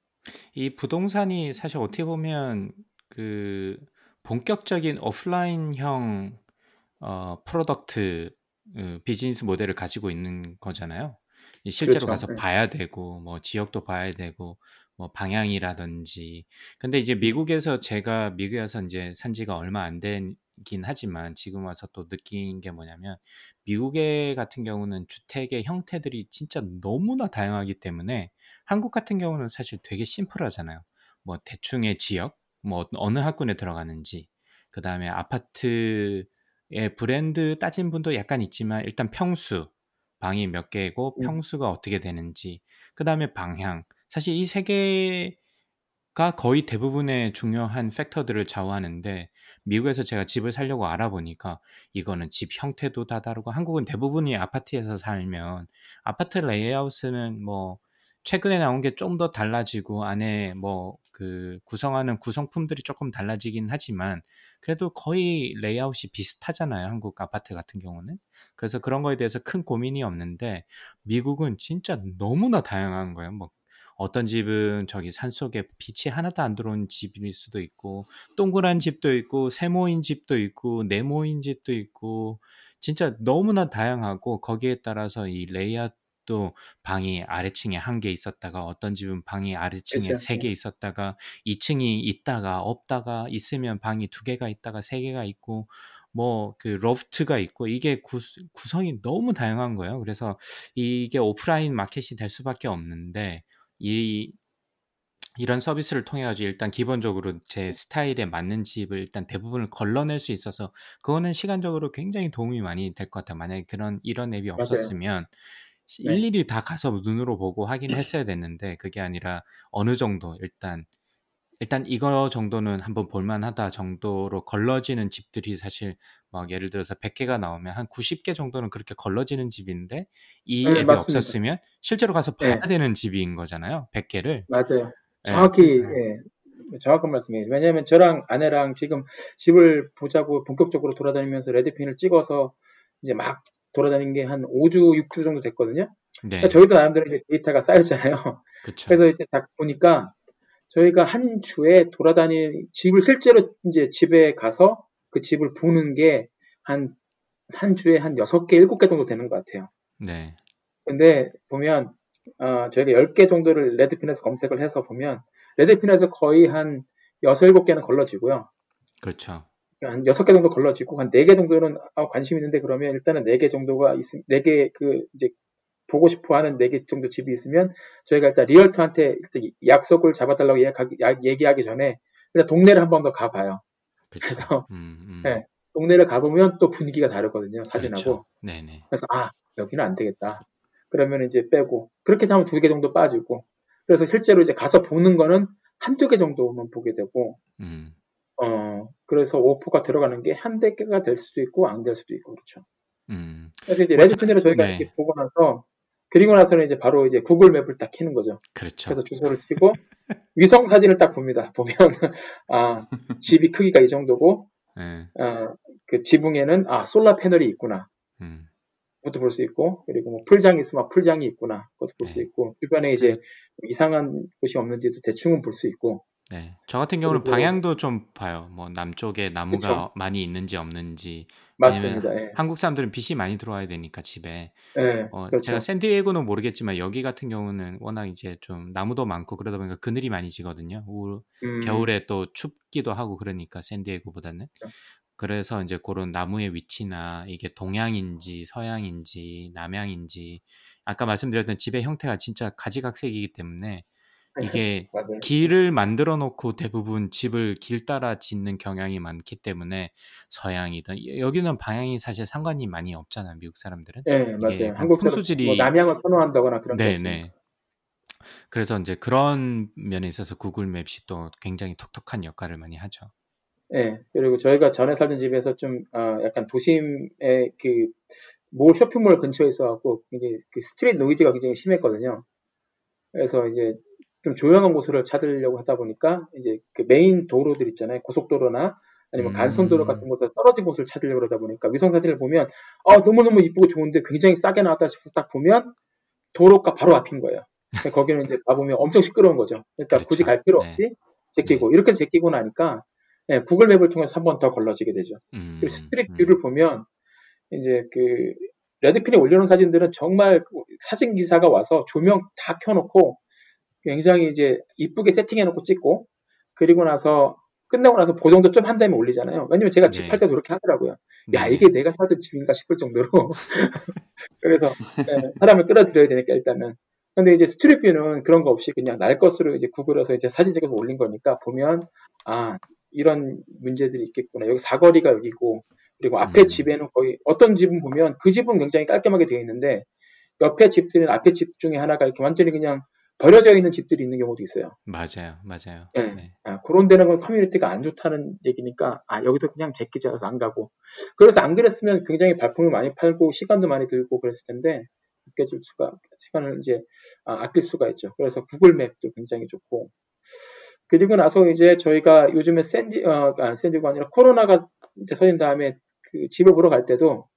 이 부동산이 사실 어떻게 보면 그 본격적인 오프라인형 어, product 어, 비즈니스 모델을 가지고 있는 거잖아요. 이 실제로 그렇죠. 가서 예. 봐야 되고 뭐 지역도 봐야 되고 뭐 방향이라든지. 근데 이제 음. 미국에서 제가 미국에 와서 인제 산 지가 얼마 안 되긴 하지만 지금 와서 또 느낀 게 뭐냐면 미국에 같은 경우는 주택의 형태들이 진짜 너무나 다양하기 때문에 한국 같은 경우는 사실 되게 심플하잖아요. 뭐 대충의 지역, 뭐 어느 학군에 들어가는지, 그 다음에 아파트 의 브랜드 따진 분도 약간 있지만 일단 평수, 방이 몇 개고 음. 평수가 어떻게 되는지, 그다음에 방향. 사실 이 세 개가 거의 대부분의 중요한 팩터들을 좌우하는데 미국에서 제가 집을 사려고 알아보니까 이거는 집 형태도 다 다르고 한국은 대부분이 아파트에서 살면 아파트 레이아웃은 뭐 최근에 나온 게 좀 더 달라지고 안에 뭐 그 구성하는 구성품들이 쪼끔 달라지긴 하지만 그래도 거의 레이아웃이 비슷하잖아요, 한국 아파트 같은 경우는. 그래서 그런 거에 대해서 큰 고민이 없는데 미국은 진짜 너무나 다양한 거예요. 뭐 어떤 집은 저기 산속에 빛이 하나도 안 들어오는 집일 수도 있고 동그란 집도 있고 세모인 집도 있고 네모인 집도 있고 진짜 너무나 다양하고 거기에 따라서 이 레이아웃 도 방이 아래층에 1개 있었다가 어떤 집은 방이 아래층에 그렇죠. 3개 예. 있었다가 2 층이 있다가 없다가 있으면 방이 2 개가 있다가 3 개가 있고 뭐 그 loft가 있고 이게 구스 구성이 너무 다양한 거예요. 그래서 이게 오프라인 마켓이 될 수밖에 없는데 이 이런 서비스를 통해 가지고 일단 기본적으로 제 스타일에 맞는 집을 일단 대부분을 걸러낼 수 있어서 그거는 시간적으로 굉장히 도움이 많이 될 것 같아요. 만약에 그런 이런 앱이 맞아요. 없었으면 시 네. 일일이 다 가서 눈으로 보고 확인을 *clears throat* 했어야 됐는데 그게 아니라 어느 정도 일단 일단 '이거 정도는 한번 볼 만하다.' 정도로 걸러지는 집들이 사실 막 예를 들어서 100 개가 나오면 한 90개 정도는 그렇게 걸러지는 집인데 이예 앱이 맞습니다. 없었으면 실제로 가서 봐야 예. 되는 집인 거잖아요, 100 개를. 맞아요. 예. 정확히 예. 정확한 말씀이에요. 왜냐하면 저랑 아내랑 지금 집을 보자고 본격적으로 돌아다니면서 레드핀을 찍어서 이제 막 돌아다닌 게 한 5주, 6주 정도 됐거든요. 그러니까 네. 저희도 나름대로 이제 데이터가 쌓였잖아요. *laughs* 그쵸. 그래서 이제 딱 보니까 저희가 한 주에 돌아다니 집을 실제로 이제 집에 가서 그 집을 보는 게 한 한 주에 한 6개, 7개 정도 되는 것 같아요. 네. 근데 보면 어, 저희가 10개 정도를 레드핀에서 검색을 해서 보면 레드핀에서 거의 한 6, 7개는 걸러지고요. 그렇죠. 한 6개 정도 걸러지고 한 4개 정도는 아, 관심 있는데 그러면 일단은 4개 정도가 있음 4개 그 이제 보고 싶어 하는 4개 정도 집이 있으면 저희가 일단 리얼터한테 일단 약속을 잡아달라고 예약하기, 야- 얘기하기 전에 일단 동네를 한 번 더 가봐요. 그쵸. 그래서 음, 음. 네, 동네를 가보면 또 분위기가 다르거든요. 사진하고. 그렇죠. 네네. 그래서 아 여기는 안 되겠다. 그러면 이제 빼고 그렇게 하면 두 개 정도 빠지고 그래서 실제로 이제 가서 보는 거는 한두 개 정도만 보게 되고 음. 어 그래서 오퍼가 들어가는 게 한 대 개가 될 수도 있고 안 될 수도 있고 그렇죠. 음. 그래서 이제 뭐 레드핀으로 저- 저희가 네. 이렇게 보고 나서 그리고 나서는 이제 바로 이제 구글 맵을 딱 키는 거죠. 그렇죠. 그래서 주소를 치고 위성 사진을 딱 봅니다. *laughs* 보면 아 집이 크기가 이 정도고 예. 아그 지붕에는 아 솔라 패널이 있구나. 음. 그것도 볼 수 있고 그리고 뭐 풀장이 있으면 풀장이 있구나 그것도 볼수 네. 있고 주변에 이제 이상한 곳이 없는지도 대충은 볼 수 있고 네. 저 같은 경우는 그리고- 방향도 좀 봐요. 뭐 남쪽에 나무가 그쵸. 많이 있는지 없는지. 맞습니다. 예. 한국 사람들은 빛이 많이 들어와야 되니까 집에. 예, 어, 그렇죠. 제가 샌디에고는 모르겠지만 여기 같은 경우는 워낙 이제 좀 나무도 많고 그러다 보니까 그늘이 많이 지거든요. 우, 음, 겨울에 또 춥기도 하고 그러니까 샌디에고보다는. 그렇죠. 그래서 이제 그런 나무의 위치나 이게 동양인지 서양인지 남양인지 아까 말씀드렸던 집의 형태가 진짜 가지각색이기 때문에 이게 *laughs* 맞아요. 길을 만들어 놓고 대부분 집을 길 따라 짓는 경향이 많기 때문에 서양이든 여기는 방향이 사실 상관이 많이 없잖아요. 미국 사람들은. 예, 이게 맞아요. 한국처럼 풍수질이 뭐 남양을 선호한다거나 그런 게 네. 네. 그래서 이제 그런 면에 있어서 구글 맵이 또 굉장히 톡톡한 역할을 많이 하죠. 예, 그리고 저희가 전에 살던 집에서 좀 어, 약간 도심의 그 몰 쇼핑몰 근처에 있어갖고 이게 그 street noise가 굉장히 심했거든요. 그래서 이제 좀 조용한 곳을 찾으려고 하다 보니까 이제 그 메인 도로들 있잖아요. 고속도로나 아니면 간선도로 음. 같은 곳에 떨어진 곳을 찾으려고 그러다 보니까 위성 사진을 보면 아 너무너무 이쁘고 좋은데 굉장히 싸게 나왔다 싶어서 딱 보면 도로가 바로 앞인 거예요. 근데 거기는 이제 가보면 엄청 시끄러운 거죠. 그러니까 그렇죠. 굳이 갈 필요 네. 없이 제끼고 이렇게 제끼고 나니까 예, Google Map을 통해서 한 번 더 걸러지게 되죠. 음, 그리고 street 음. view를 보면 이제 그 Redfin에 올려놓은 사진들은 정말 그 사진 기사가 와서 조명 다 켜놓고 굉장히 이제 이쁘게 세팅해놓고 찍고 그리고 나서 끝나고 나서 보정도 좀 한 다음에 올리잖아요. 왜냐면 제가 집 네. 할 때도 그렇게 하더라고요. 야 네. 이게 내가 살던 집인가 싶을 정도로 *laughs* 그래서 예, 사람을 끌어들여야 되니까 일단은 근데 이제 스트릿뷰는 그런 거 없이 그냥 날 것으로 이제 구글에서 이제 사진 찍어서 올린 거니까 보면 아 이런 문제들이 있겠구나 여기 사거리가 여기고 그리고 앞에 음. 집에는 거의 어떤 집은 보면 그 집은 굉장히 깔끔하게 되어 있는데 옆에 집들은 앞에 집 중에 하나가 이렇게 완전히 그냥 버려져 있는 집들이 있는 경우도 있어요. 맞아요. 맞아요. 네. 네. 아, 그런 데는 건 커뮤니티가 안 좋다는 얘기니까 아 여기도 그냥 제끼져서 안 가고 그래서 안 그랬으면 굉장히 발품을 많이 팔고 시간도 많이 들고 그랬을 텐데 아껴줄 수가 시간을 이제 아, 아낄 수가 있죠. 그래서 구글 맵도 굉장히 좋고 그리고 나서 이제 저희가 요즘에 샌디 어 아, 샌디가 아니라 코로나가 이제 터진 다음에 그 집을 보러 갈 때도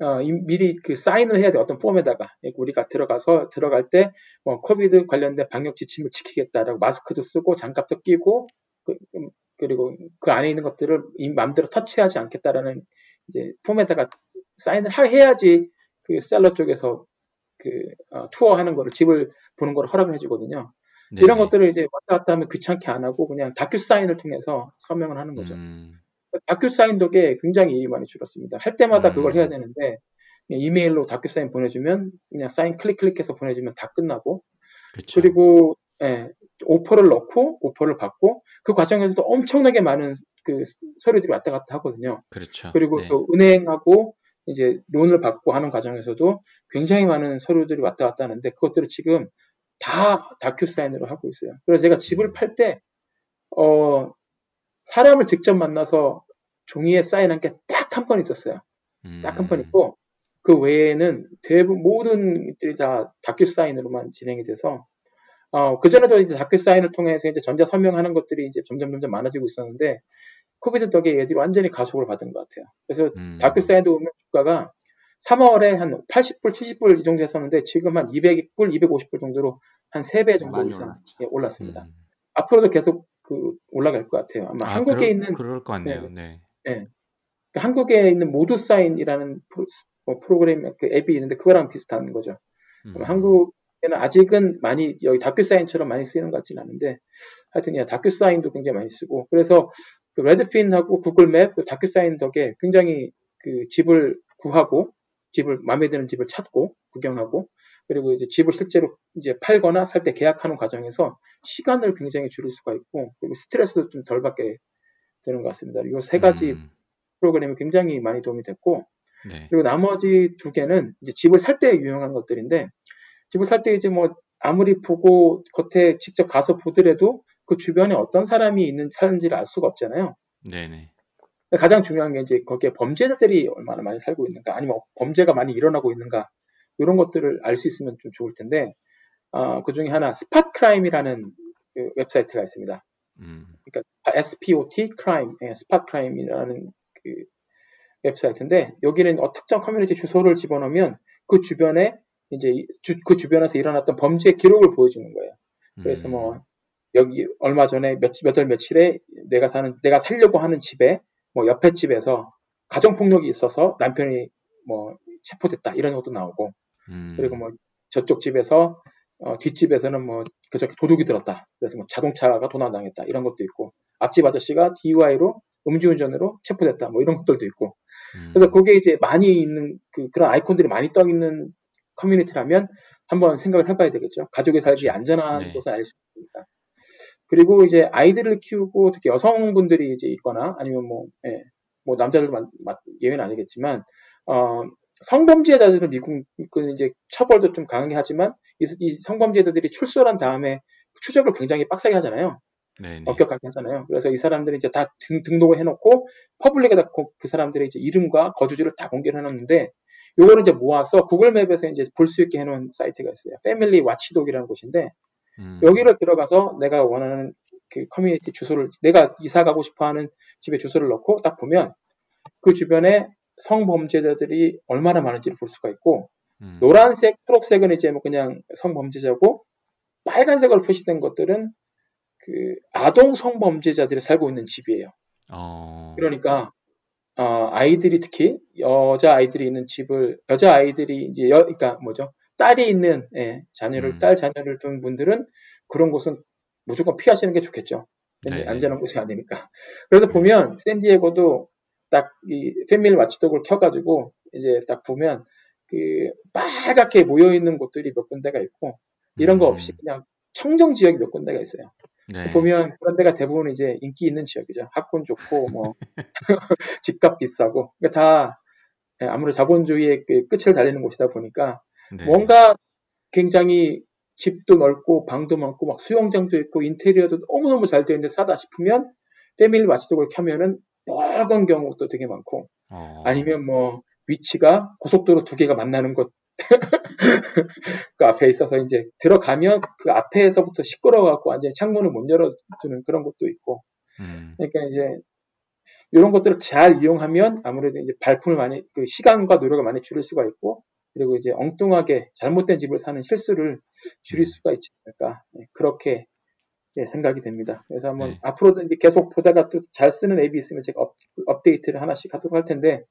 어, 이- 미리 그 사인을 해야 돼 어떤 폼에다가 우리가 들어가서 들어갈 때 뭐 코비드 관련된 방역 지침을 지키겠다라고 마스크도 쓰고 장갑도 끼고 그, 리고 그 안에 있는 것들을 이 마음대로 터치하지 않겠다라는 이제 form에다가 사인을 하- 해야지 그 seller 쪽에서 그 어, 투어하는 거를 집을 보는 걸 허락을 해주거든요. 네. 이런 것들을 이제 왔다 갔다 하면 귀찮게 안 하고 그냥 DocuSign을 통해서 서명을 하는 거죠. 음, DocuSign 덕에 굉장히 일이 많이 줄었습니다. 할 때마다 음. 그걸 해야 되는데 이메일로 DocuSign 보내주면 그냥 사인 클릭 클릭해서 보내주면 다 끝나고 그렇죠. 그리고 예, 오퍼를 넣고 오퍼를 받고 그 과정에서도 엄청나게 많은 그 서류들이 왔다 갔다 하거든요. 그렇죠. 그리고 네. 또 은행하고 이제 론을 받고 하는 과정에서도 굉장히 많은 서류들이 왔다 갔다 하는데 그것들을 지금 다 다큐 사인으로 하고 있어요. 그래서 제가 집을 팔 때 어, 사람을 직접 만나서 종이에 사인한 게딱한건 있었어요. 딱한번 음, 있고 그 외에는 대부분 모든 것들이 다 다큐 사인으로만 진행이 돼서 어, 그 전에도 이제 DocuSign을 통해서 이제 전자 서명하는 것들이 이제 점점 점점 많아지고 있었는데 COVID 덕에 얘들이 완전히 가속을 받은 것 같아요. 그래서 음. DocuSign도 보면 주가가 3월에 한 80불, 70불 이 정도 했었는데 지금 한 200불, 250불 정도로 한 3배 정도 이상. 예, 올랐습니다. 음. 앞으로도 계속 그 올라갈 것 같아요. 아마 아, 한국에 그럴, 있는 그럴 것 같네요. 네. 그 한국에 있는 모두 사인이라는 프로, 뭐 프로그램 그 앱이 있는데 그거랑 비슷한 거죠. 음. 한국에는 아직은 많이 여기 다큐 사인처럼 많이 쓰이는 것 같지는 않은데 하여튼 야 다큐 사인도 굉장히 많이 쓰고 그래서 그 레드핀하고 구글맵 그 다큐 사인 덕에 굉장히 그 집을 구하고 집을 마음에 드는 집을 찾고 구경하고 그리고 이제 집을 실제로 이제 팔거나 살 때 계약하는 과정에서 시간을 굉장히 줄일 수가 있고 그리고 스트레스도 좀 덜 받게 되는 것 같습니다. 이 세 가지 음, 프로그램이 굉장히 많이 도움이 됐고 네. 그리고 나머지 두 개는 이제 집을 살 때 유용한 것들인데 집을 살 때 이제 뭐 아무리 보고 겉에 직접 가서 보더라도 그 주변에 어떤 사람이 있는 사는지를 알 수가 없잖아요. 네네. 가장 중요한 게 이제 거기에 범죄자들이 얼마나 많이 살고 있는가 아니면 범죄가 많이 일어나고 있는가 이런 것들을 알 수 있으면 좀 좋을 텐데 어, 그 중에 하나 SpotCrime이라는 그 웹사이트가 있습니다. 음, 그러니까 SPOT crime, 예, SpotCrime이라는 그 웹사이트인데 여기는 어, 특정 커뮤니티 주소를 집어넣으면 그 주변에 이제 이- 주- 그 주변에서 일어났던 범죄 기록을 보여주는 거예요. 그래서 음, 뭐 여기 얼마 전에 몇몇월 며칠에 내가 사는 내가 살려고 하는 집에 뭐 옆에 집에서 가정 폭력이 있어서 남편이 뭐 체포됐다 이런 것도 나오고 음, 그리고 뭐 저쪽 집에서 어, 뒷집에서는 뭐 그저 도둑이 들었다. 그래서 뭐 자동차가 도난당했다. 이런 것도 있고 앞집 아저씨가 DUI로 음주운전으로 체포됐다. 뭐 이런 것들도 있고. 음, 그래서 그게 이제 많이 있는 그, 그런 아이콘들이 많이 떠 있는 커뮤니티라면 한번 생각을 해봐야 되겠죠. 가족이 살기 그렇죠. 안전한 네. 곳은 아닐 수 있으니까. 그리고 이제 아이들을 키우고 특히 여성분들이 이제 있거나 아니면 뭐, 예, 뭐 남자들 만 예외는 아니겠지만 어, 성범죄자들은 미국은 이제 처벌도 좀 강하게 하지만 이, 이 성범죄자들이 출소한 다음에 추적을 굉장히 빡세게 하잖아요. 네네. 엄격하게 하잖아요. 그래서 이 사람들이 이제 다 등, 등록을 해놓고 public에다 고- 그 사람들의 이제 이름과 거주지를 다 공개를 해놨는데 요거를 이제 모아서 Google Map에서 이제 볼 수 있게 해놓은 사이트가 있어요. Family Watchdog이라는 곳인데 음, 여기를 들어가서 내가 원하는 그 커뮤니티 주소를 내가 이사 가고 싶어하는 집의 주소를 넣고 딱 보면 그 주변에 성범죄자들이 얼마나 많은지를 볼 수가 있고 음, 노란색, 초록색은 이제 뭐 그냥 성범죄자고 빨간색으로 표시된 것들은 그 아동 성범죄자들이 살고 있는 집이에요. 어, 그러니까 어, 아이들이 특히 여자 아이들이 있는 집을 여자 아이들이 이제 여, 그러니까 뭐죠? 딸이 있는 예, 자녀를 음. 딸 자녀를 둔 분들은 그런 곳은 무조건 피하시는 게 좋겠죠. 네. 안전한 곳이 아니니까. 그래서 보면 샌디에고도 딱 이 패밀리 와치독을 켜가지고 이제 딱 보면 그 빨갛게 모여 있는 곳들이 몇 군데가 있고 이런 거 없이 음. 그냥 청정 지역이 몇 군데가 있어요. 네. 보면 그런 데가 대부분 이제 인기 있는 지역이죠. 학군 좋고 뭐 *laughs* 집값 비싸고 그러니까 다 예, 아무래도 자본주의의 그 끝을 달리는 곳이다 보니까 네. 뭔가 굉장히 집도 넓고 방도 많고 막 수영장도 있고 인테리어도 너무너무 잘 되어 있는데 싸다 싶으면 패밀리 와치독을 켜면은 빨간 경우도 되게 많고 어. 아니면 뭐 위치가 고속도로 두 개가 만나는 곳 *laughs* 그 앞에 있어서 이제 들어가면 그 앞에서부터 시끄러워갖고 완전히 창문을 못 열어주는 그런 곳도 있고 음. 그러니까 이제 이런 것들을 잘 이용하면 아무래도 이제 발품을 많이 그 시간과 노력을 많이 줄일 수가 있고 그리고 이제 엉뚱하게 잘못된 집을 사는 실수를 줄일 음. 수가 있지 않을까 네, 그렇게 네, 생각이 됩니다. 그래서 한번 네. 앞으로도 이제 계속 보다가 또 잘 쓰는 앱이 있으면 제가 업, 업데이트를 하나씩 하도록 할 텐데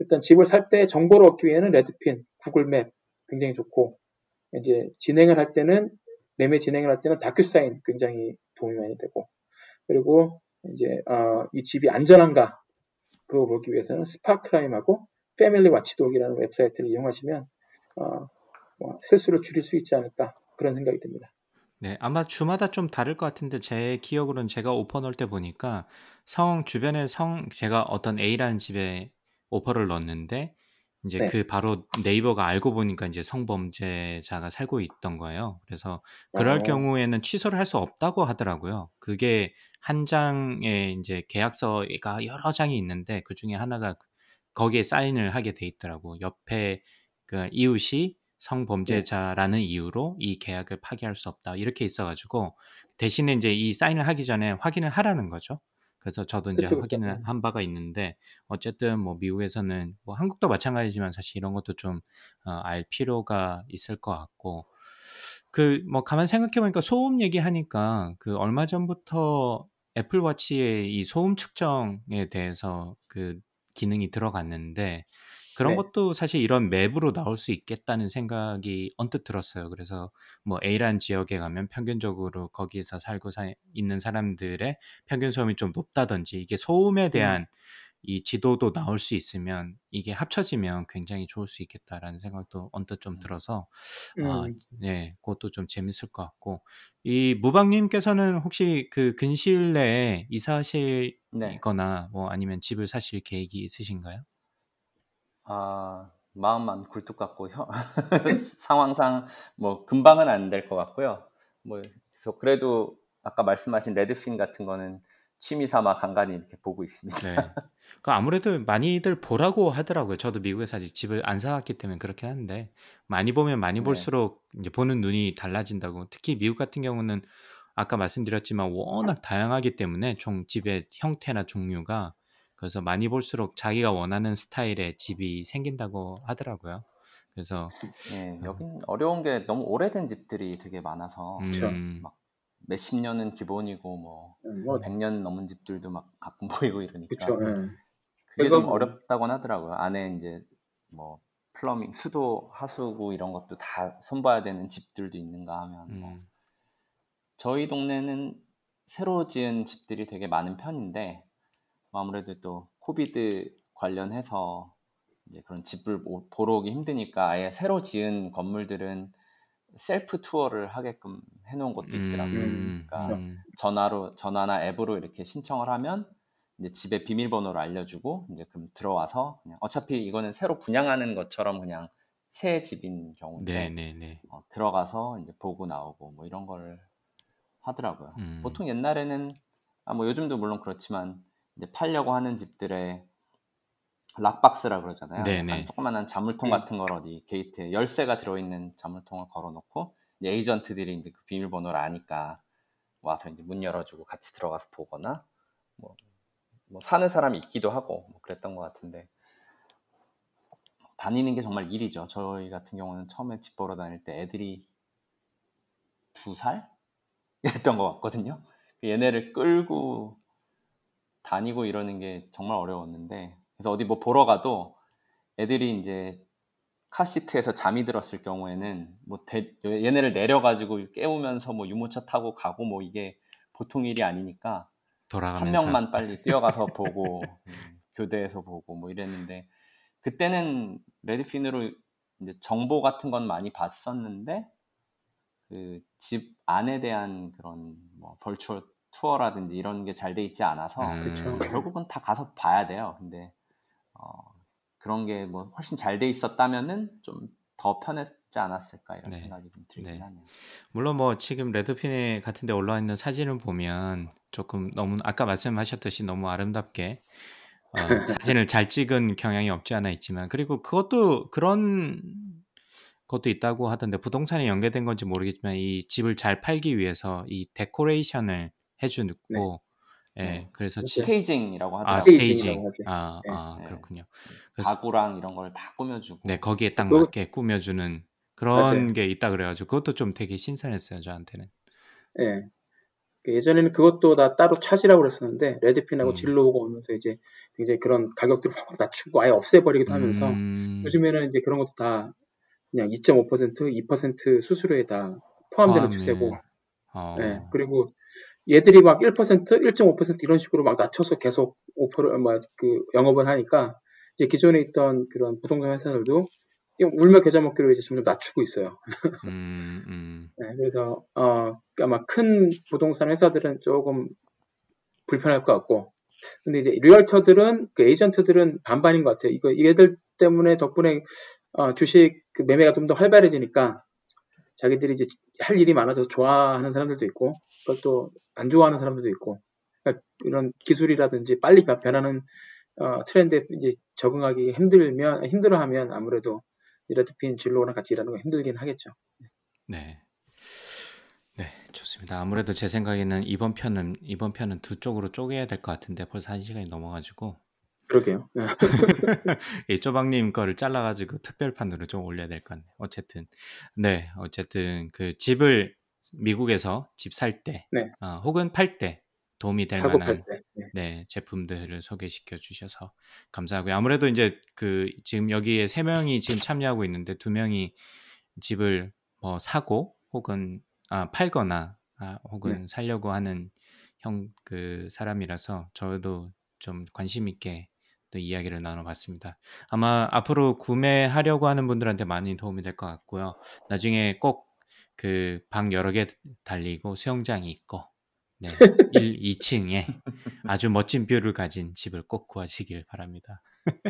일단 집을 살 때 정보를 얻기 위해는 Redfin, Google Map 굉장히 좋고 이제 진행을 할 때는 매매 진행을 할 때는 DocuSign 굉장히 도움이 많이 되고 그리고 이제 어, 이 집이 안전한가 그거 보기 위해서는 SpotCrime하고 Family Watchdog이라는 웹사이트를 이용하시면 어, 뭐 실수를 줄일 수 있지 않을까 그런 생각이 듭니다. 네, 아마 주마다 좀 다를 것 같은데 제 기억으로는 제가 오퍼 넣을 때 보니까 성 주변에 성 제가 어떤 A라는 집에 오퍼를 넣었는데 이제 네. 그 바로 네이버가 알고 보니까 이제 성범죄자가 살고 있던 거예요. 그래서 그럴 어. 경우에는 취소를 할 수 없다고 하더라고요. 그게 한 장에 이제 계약서가 여러 장이 있는데 그 중에 하나가 거기에 사인을 하게 돼 있더라고. 옆에 그 이웃이 성범죄자라는 이유로 이 계약을 파기할 수 없다. 이렇게 있어가지고 대신에 이제 이 사인을 하기 전에 확인을 하라는 거죠. 그래서 저도 이제 그쵸, 그쵸. 확인을 음. 한 바가 있는데 어쨌든 뭐 미국에서는 뭐 한국도 마찬가지지만 사실 이런 것도 좀 어, 알 필요가 있을 것 같고 그 뭐 가만 생각해 보니까 소음 얘기하니까 그 얼마 전부터 애플워치에 이 소음 측정에 대해서 그 기능이 들어갔는데 그런 네. 것도 사실 이런 맵으로 나올 수 있겠다는 생각이 언뜻 들었어요. 그래서 뭐 A라는 지역에 가면 평균적으로 거기에서 살고 사, 있는 사람들의 평균 소음이 좀 높다든지 이게 소음에 대한 이 지도도 나올 수 있으면 이게 합쳐지면 굉장히 좋을 수 있겠다라는 생각도 언뜻 좀 들어서 아, 음. 네, 그것도 좀 재밌을 것 같고 이 무방님께서는 혹시 그 근시일 내에 네. 이사하실거나 뭐 아니면 집을 사실 계획이 있으신가요? 아, 마음만 굴뚝 같고 혀, *laughs* 상황상 뭐 금방은 안 될 것 같고요. 뭐 그래서 그래도 아까 말씀하신 레드핀 같은 거는 취미 삼아 간간히 이렇게 보고 있습니다. 네. 그 아무래도 많이들 보라고 하더라고요. 저도 미국에서 아직 집을 안 사왔기 때문에 그렇게 하는데 많이 보면 많이 네. 볼수록 이제 보는 눈이 달라진다고. 특히 미국 같은 경우는 아까 말씀드렸지만 워낙 다양하기 때문에 종 집의 형태나 종류가 그래서 많이 볼수록 자기가 원하는 스타일의 집이 생긴다고 하더라고요. 그래서 예, 여긴 어 려운 게 너무 오래된 집들이 되게 많아서 그쵸. 음, 막 몇십 년은 기본이고 뭐 음, 뭐 100년 넘은 집들도 막 가끔 *laughs* 보이고 이러니까 그쵸. 예. 그게 좀 뭐- 어렵다곤 하더라고요. 안에 이제 뭐 plumbing, 수도, 하수구 이런 것도 다 손봐야 되는 집들도 있는가 하면 뭐 음, 저희 동네는 새로 지은 집들이 되게 많은 편인데 뭐 아무래도 또 COVID 관련해서 이제 그런 집을 오- 보러 오기 힘드니까 아예 새로 지은 건물들은 self tour를 하게끔 해놓은 곳도 있더라고요. 음, 그러니까 음, 전화로 전화나 앱으로 이렇게 신청을 하면 이제 집에 비밀번호를 알려주고 이제 그럼 들어와서 그냥 어차피 이거는 새로 분양하는 것처럼 그냥 새 집인 경우인데 네, 네, 네. 어, 들어가서 이제 보고 나오고 뭐 이런 걸 하더라고요. 음. 보통 옛날에는 아, 뭐 요즘도 물론 그렇지만 이제 팔려고 하는 집들의 락박스라 그러잖아요. 네네. 조그만한 자물통 음. 같은 걸 어디 게이트에 열쇠가 들어있는 자물통을 걸어놓고 에이전트들이 이제 그 비밀번호를 아니까 와서 이제 문 열어주고 같이 들어가서 보거나 뭐, 뭐 사는 사람이 있기도 하고 뭐 그랬던 것 같은데 다니는 게 정말 일이죠. 저희 같은 경우는 처음에 집 보러 다닐 때 애들이 두 살? *laughs* 이랬던 것 같거든요. 얘네를 끌고 다니고 이러는 게 정말 어려웠는데 그래서 어디 뭐 보러 가도 애들이 이제 카시트에서 잠이 들었을 경우에는 뭐 대- 얘네를 내려가지고 깨우면서 뭐 유모차 타고 가고 뭐 이게 보통 일이 아니니까 한 돌아가면서. 명만 빨리 *laughs* 뛰어가서 보고 음, 교대에서 보고 뭐 이랬는데 그때는 레드핀으로 이제 정보 같은 건 많이 봤었는데 그 집 안에 대한 그런 뭐 벌추얼 투어라든지 이런 게 잘 돼 있지 않아서 음, 그쵸. 결국은 다 가서 봐야 돼요. 근데 어, 그런 게 뭐 훨씬 잘 돼 있었다면은 좀 더 편했지 않았을까 이런 네. 생각이 좀 들긴 네. 하네요. 물론 뭐 지금 Redfin에 같은 데 올라와 있는 사진을 보면 조금 너무 아까 말씀하셨듯이 너무 아름답게 어, *laughs* 사진을 잘 찍은 경향이 없지 않아 있지만 그리고 그것도 그런 것도 있다고 하던데 부동산에 연계된 건지 모르겠지만 이 집을 잘 팔기 위해서 이 데코레이션을 해주고 예 네. 그래서. 지- staging이라고 아 하더라고요. staging staging이라고 하죠. 아, 네. 아 네. 그렇군요 그래서 가구랑 이런 걸 다 꾸며주고 네 거기에 딱 맞게 꾸며주는 그런 맞아요. 게 있다 그래가지고 그것도 좀 되게 신선했어요 저한테는 예. 그 예전에는 그것도 다 따로 차지라고 그랬었는데 레드핀하고 음. 진로우가 오면서 이제 굉장히 그런 가격들을 확 낮추고 아예 없애버리기도 하면서 음, 요즘에는 이제 그런 것도 다 그냥 2.5% 2% 수수료에 다 포함되는 추세고 어, 예. 그리고 얘들이 막 1%, 1.5% 이런 식으로 막 낮춰서 계속 오퍼를, 막, 그, 영업을 하니까, 이제 기존에 있던 그런 부동산 회사들도 울며 겨자 먹기로 이제 점점 낮추고 있어요. *laughs* 음, 음, 네, 그래서, 어, 아마 큰 부동산 회사들은 조금 불편할 것 같고, 근데 이제 리얼터들은, 그 에이전트들은 반반인 것 같아요. 이거, 얘들 때문에 덕분에, 어, 주식 그 매매가 좀 더 활발해지니까, 자기들이 이제 할 일이 많아서 좋아하는 사람들도 있고, 또 안 좋아하는 사람들도 있고, 그러니까 이런 기술이라든지 빨리 변- 변하는 어, 트렌드에 이제 적응하기 힘들면 힘들어하면 아무래도 레드핀 진로랑 같이 일하는 거 힘들긴 하겠죠. 네. 네, 좋습니다. 아무래도 제 생각에는 이번 편은 이번 편은 두 쪽으로 쪼개야 될 것 같은데 벌써 한 시간이 넘어가지고 그러게요. 네. *laughs* 이 쪼박님 거를 잘라가지고 특별판으로 좀 올려야 될 것 같네요. 어쨌든 네, 어쨌든 그 집을 미국에서 집 살 때, 네. 어, 혹은 팔 때 도움이 될 만한. 네. 네, 제품들을 소개시켜 주셔서 감사하고요. 아무래도 이제 그 지금 여기에 세 명이 지금 참여하고 있는데 두 명이 집을 뭐 사고 혹은 아, 팔거나 아, 혹은 살려고 하는 형 그 사람이라서 저도 좀 관심 있게 또 이야기를 나눠봤습니다. 아마 앞으로 구매하려고 하는 분들한테 많이 도움이 될 것 같고요. 나중에 꼭 그 방 여러 개 달리고 수영장이 있고 네, *laughs* 1, 2층에 아주 멋진 view를 가진 집을 꼭 구하시길 바랍니다.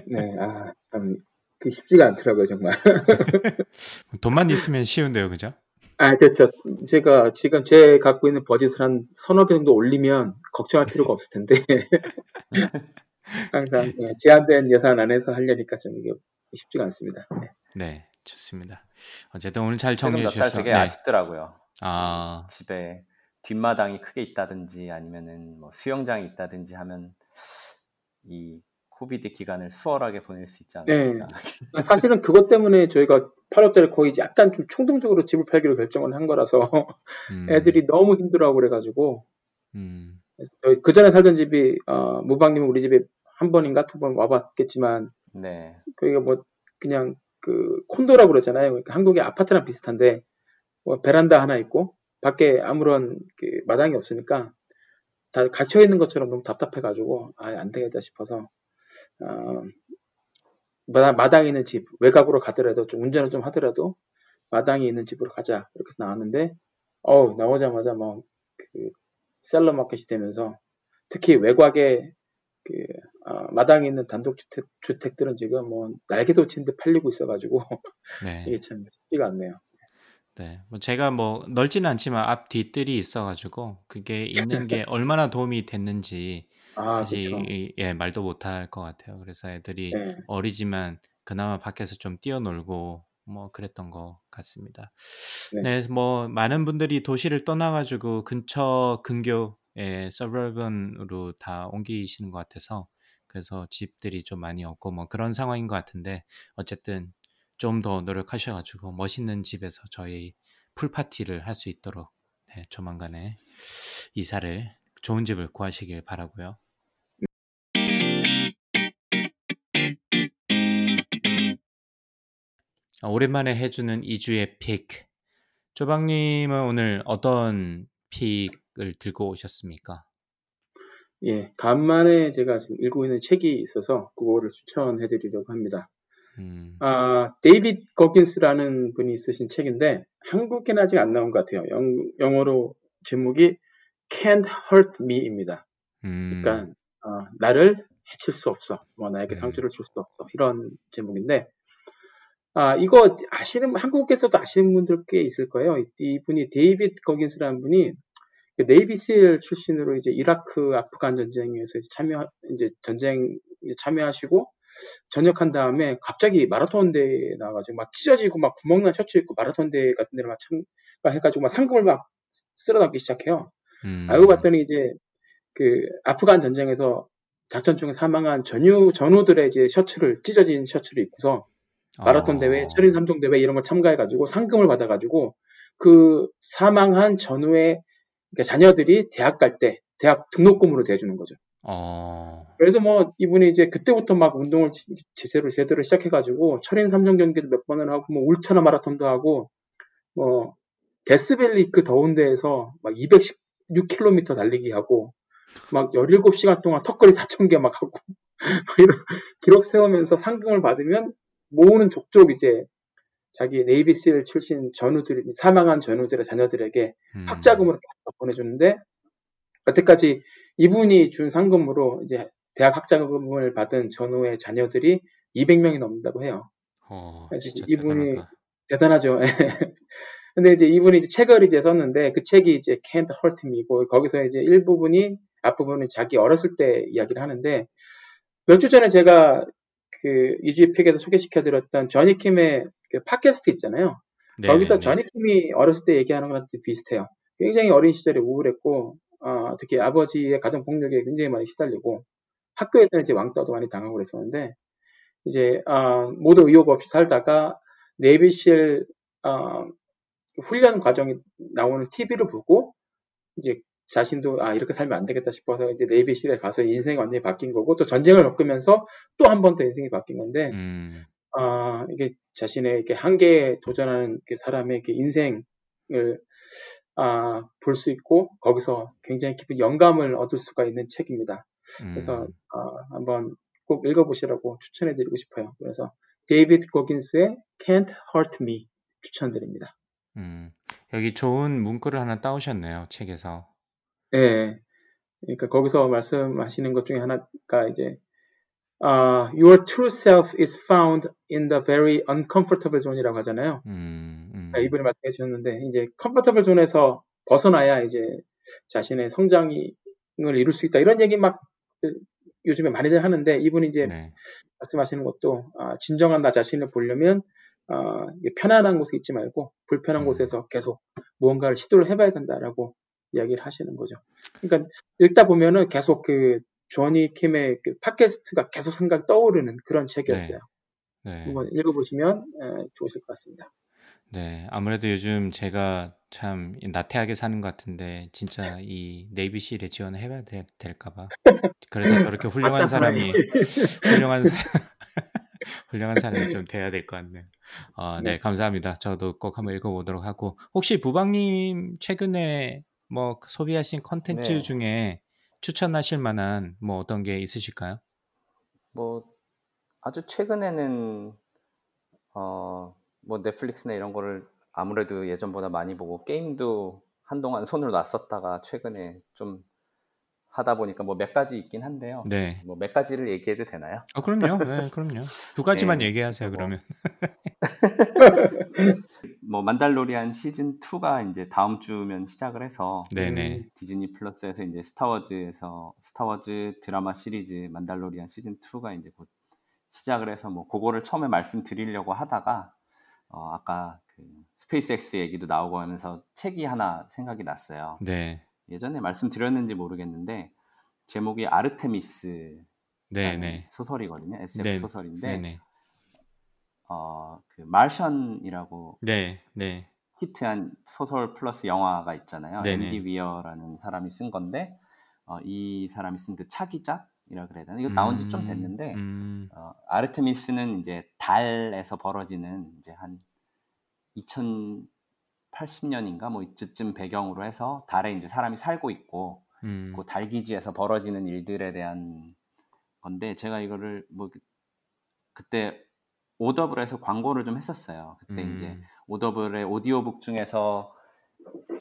네, 아, 참, 그 쉽지가 않더라고요, 정말. *laughs* 돈만 있으면 쉬운데요, 그죠? 아, 그렇죠. 제가 지금 제 갖고 있는 버짓을 한 서너 배 정도 올리면 걱정할 필요가 없을 텐데. *laughs* 항상 예, 제한된 예산 안에서 하려니까 좀 이게 쉽지가 않습니다. 네. 네, 좋습니다. 어쨌든 오늘 잘 정리해 주셔서 되게 네. 아쉽더라고요. 아, 집에 뒷마당이 크게 있다든지 아니면은 뭐 수영장이 있다든지 하면 이 코비드 기간을 수월하게 보낼 수 있지 않았을까. 사실은 그것 때문에 저희가 8월 달에 거의 약간 좀 충동적으로 집을 팔기로 결정을 한 거라서 음, *laughs* 애들이 너무 힘들어하고 그래가지고 음, 그 전에 살던 집이 어, 무방님은 우리 집에 한 번인가 두 번 와봤겠지만 네. 거기가 뭐 그냥 그 콘도라고 그러잖아요. 그러니까 한국의 아파트랑 비슷한데 뭐 베란다 하나 있고 밖에 아무런 그 마당이 없으니까 다 갇혀 있는 것처럼 너무 답답해가지고 아예 안 되겠다 싶어서 어, 마당, 마당에 있는 집 외곽으로 가더라도 좀 운전을 좀 하더라도 마당에 있는 집으로 가자 이렇게 해서 나왔는데 어우 나오자마자 뭐그 셀러 마켓이 되면서 특히 외곽에 그 어, 마당에 있는 단독주택 주택들은 지금 뭐 날개도 친 듯 팔리고 있어가지고 *laughs* 네, 이게 참 쉽지가 않네요. 네. 뭐 제가 뭐 넓지는 않지만 앞 뒤뜰이 있어가지고 그게 있는 게 *laughs* 얼마나 도움이 됐는지 아 사실 그렇죠. 이- 예 말도 못할 것 같아요. 그래서 애들이 네. 어리지만 그나마 밖에서 좀 뛰어놀고 뭐 그랬던 것 같습니다. 네. 네, 뭐 많은 분들이 도시를 떠나가지고 근처 근교 예, 서버번으로 다 옮기시는 것 같아서 그래서 집들이 좀 많이 없고 뭐 그런 상황인 것 같은데 어쨌든 좀 더 노력하셔가지고 멋있는 집에서 저희 풀 파티를 할 수 있도록 네, 조만간에 이사를 좋은 집을 구하시길 바라고요. 아, 오랜만에 해주는 2주의 pick. 조박님은 오늘 어떤 pick을 들고 오셨습니까? 예, 간만에 제가 지금 읽고 있는 책이 있어서 그거를 추천해 드리려고 합니다. 음, 아, 데이빗 거긴스라는 분이 쓰신 책인데 한국에는 아직 안 나온 것 같아요. 영, 영어로 제목이 Can't Hurt Me입니다. 음, 그러니까 어, 나를 해칠 수 없어, 뭐 나에게 음. 상처를 줄 수 없어 이런 제목인데 아 이거 아시는 한국에서도 아시는 분들 꽤 있을 거예요. 이- 이분이 데이빗 거긴스라는 분이 그 네이비실 출신으로 이제 이라크 아프간 전쟁에서 이제 참여 이제 전쟁 이제 참여하시고 전역한 다음에 갑자기 마라톤 대회에 나와가지고 막 찢어지고 막 구멍난 셔츠 입고 마라톤 대회 같은 데를 막 참가해가지고 막 상금을 막 쓸어담기 시작해요. 음, 알고 봤더니 이제 그 아프간 전쟁에서 작전 중에 사망한 전유 전우들의 이제 셔츠를 찢어진 셔츠를 입고서 마라톤 대회, 어, 철인 삼종 대회 이런 걸 참가해가지고 상금을 받아가지고 그 사망한 전후의 그러니까 자녀들이 대학 갈 때 대학 등록금으로 대주는 거죠. 어, 그래서 뭐 이분이 이제 그때부터 막 운동을 지- 제대로 제대로 시작해가지고 철인 삼종 경기도 몇 번을 하고 뭐 울트라 마라톤도 하고 뭐 데스밸리 그 더운 데에서 막 216km 달리기 하고 막 17시간 동안 턱걸이 4,000개 막 하고 *laughs* 막 이런 기록 세우면서 상금을 받으면 모으는 족족 이제 자기 네이비실 출신 전우들 사망한 전우들의 자녀들에게 음, 학자금으로 보내주는데 여태까지 이분이 준 상금으로 이제 대학 학자금을 받은 전우의 자녀들이 200명이 넘는다고 해요. 어, 이분이 대단하다. 대단하죠. *laughs* 근데 이제 이분이 이제 책을 이제 썼는데 그 책이 이제 Can't Hurt Me고 거기서 이제 일부분이 앞부분은 자기 어렸을 때 이야기를 하는데 몇 주 전에 제가 그 이주의 픽에서 소개시켜드렸던 저니 킴의 그 팟캐스트 있잖아요. 거기서 네네네. 저니 킴이 어렸을 때 얘기하는 거랑 좀 비슷해요. 굉장히 어린 시절에 우울했고 어, 특히 아버지의 가정 폭력에 굉장히 많이 시달리고 학교에서는 이제 왕따도 많이 당하고 그랬었는데 이제 어, 모두 의욕 없이 살다가 네이비실 어, 훈련 과정이 나오는 TV를 보고 이제 자신도 아 이렇게 살면 안 되겠다 싶어서 이제 네이비실에 가서 인생이 완전히 바뀐 거고 또 전쟁을 겪으면서 또 한 번 더 인생이 바뀐 건데 음, 아 이게 자신의 이렇게 한계에 도전하는 그 사람의 이렇게 인생을 아, 볼 수 있고 거기서 굉장히 깊은 영감을 얻을 수가 있는 책입니다. 그래서 음, 아, 한번 꼭 읽어보시라고 추천해드리고 싶어요. 그래서 데이비드 고긴스의 Can't Hurt Me 추천드립니다. 음. 여기 좋은 문구를 하나 따오셨네요, 책에서. 예. 그러니까 거기서 말씀하시는 것 중에 하나가 이제 아, Your true self is found in the very uncomfortable zone이라고 하잖아요. 음, 음, 아, 이분이 말씀해 주셨는데 이제 comfortable zone에서 벗어나야 이제 자신의 성장을 이룰 수 있다 이런 얘기 막 그, 요즘에 많이들 하는데 이분이 이제 네, 말씀하시는 것도 아, 진정한 나 자신을 보려면 아, 편안한 곳에 있지 말고 불편한 음. 곳에서 계속 무언가를 시도를 해봐야 된다라고 이야기를 하시는 거죠. 그러니까 읽다 보면은 계속 그 조니 킴의 그 팟캐스트가 계속 생각이 떠오르는 그런 책이었어요. 네, 한번 읽어보시면 에, 좋으실 것 같습니다. 네. 아무래도 요즘 제가 참 나태하게 사는 것 같은데, 진짜 이 네이비실에 지원을 해봐야 될, 될까 봐. 그래서 저렇게 *laughs* 훌륭한 사람이, *laughs* 훌륭한 사, *laughs* 훌륭한 사람이 좀 돼야 될 것 같네요. 어, 네, 네. 감사합니다. 저도 꼭 한번 읽어보도록 하고, 혹시 부방님 최근에 뭐 소비하신 컨텐츠 네. 중에 추천하실 만한 뭐 어떤 게 있으실까요? 뭐 아주 최근에는 어, 뭐 넷플릭스나 이런 거를 아무래도 예전보다 많이 보고 게임도 한동안 손을 놨었다가 최근에 좀 하다 보니까 뭐 몇 가지 있긴 한데요. 네. 뭐 몇 가지를 얘기해도 되나요? 아, 그럼요. *laughs* 네, 그럼요. 두 가지만 네, 얘기하세요, 그러면. *laughs* 뭐 만달로리안 시즌 2가 이제 다음 주면 시작을 해서 네네. 디즈니 플러스에서 이제 스타워즈에서 스타워즈 드라마 시리즈 만달로리안 시즌 2가 이제 곧 시작을 해서 뭐 그거를 처음에 말씀드리려고 하다가 어 아까 그 스페이스X 얘기도 나오고 하면서 책이 하나 생각이 났어요. 네. 예전에 말씀드렸는지 모르겠는데 제목이 아르테미스라는 네네. 소설이거든요. SF 네. 소설인데 네네. 어, 그 말션이라고 네. 네. 히트한 소설 플러스 영화가 있잖아요. 네네. 앤디 위어라는 사람이 쓴 건데 어, 이 사람이 쓴 그 차기작 그래야 되나? 이거 나온 지좀 음, 됐는데 음, 어, 아르테미스는 이제 달에서 벌어지는 이제 한 2080년인가 뭐 이쯤 배경으로 해서 달에 이제 사람이 살고 있고 음, 그달 기지에서 벌어지는 일들에 대한 건데 제가 이거를 뭐 그- 그때 오더블 에서 광고를 좀 했었어요. 그때 이제 음, 오더블의 오디오북 중에서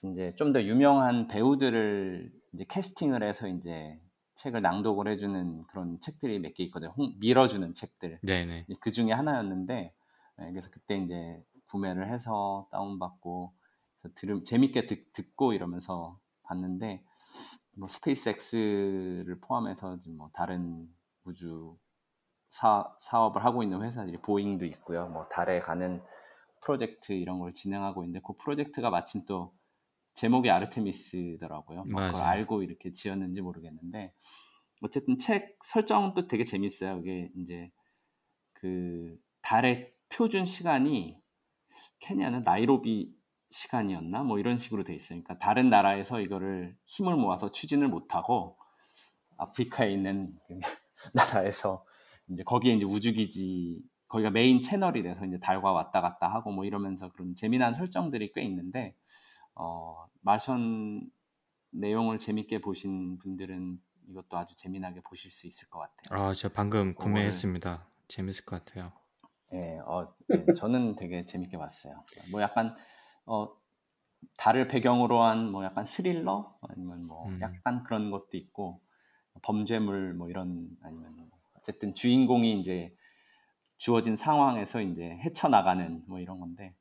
이제 좀 더 유명한 배우들을 이제 캐스팅을 해서 이제 책을 낭독을 해주는 그런 책들이 몇 개 있거든요. 홍- 밀어주는 책들. 네네. 그 중에 하나였는데 네, 그래서 그때 이제 구매를 해서 다운받고 들음 재밌게 듣, 듣고 이러면서 봤는데 뭐 스페이스X를 포함해서 좀뭐 다른 우주 사, 사업을 하고 있는 회사들이 보잉도 있고요. 뭐 달에 가는 프로젝트 이런 걸 진행하고 있는데 그 프로젝트가 마침 또 제목이 아르테미스더라고요. 뭐 그걸. 알고 이렇게 지었는지 모르겠는데 어쨌든 책 설정도 되게 재밌어요. 이게 이제 그 달의 표준 시간이 케냐는 나이로비 시간이었나 뭐 이런 식으로 돼 있어요. 그러니까 다른 나라에서 이거를 힘을 모아서 추진을 못 하고 아프리카에 있는 그 *laughs* 나라에서 이제 거기에 이제 우주기지 거기가 메인 채널이 돼서 이제 달과 왔다 갔다 하고 뭐 이러면서 그런 재미난 설정들이 꽤 있는데 어 마션 내용을 재밌게 보신 분들은 이것도 아주 재미나게 보실 수 있을 것 같아요. 아, 저 방금 그거를- 구매했습니다. 재밌을 것 같아요. 예, 어, 예, 저는 되게 재밌게 봤어요. 뭐 약간 어 달을 배경으로 한 뭐 약간 스릴러 아니면 뭐 음. 약간 그런 것도 있고 범죄물 뭐 이런 아니면 뭐 어쨌든 주인공이 이제 주어진 상황에서 이제 헤쳐나가는 뭐 이런 건데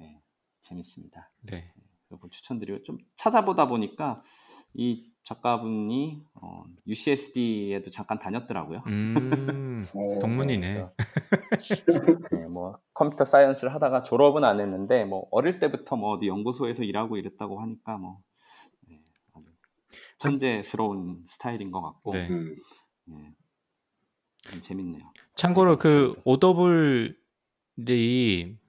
예, 재밌습니다. 네. 뭐 추천드리고 좀 찾아보다 보니까 이 작가분이 어, UCSD에도 잠깐 다녔더라고요. 음, 어, *laughs* 동문이네. *laughs* 네, 뭐 컴퓨터 사이언스를 하다가 졸업은 안 했는데 뭐 어릴 때부터 뭐 어디 연구소에서 일하고 이랬다고 하니까 뭐 네, 천재스러운 스타일인 것 같고 네. 음. 네, 좀 재밌네요. 참고로 그. 오더블이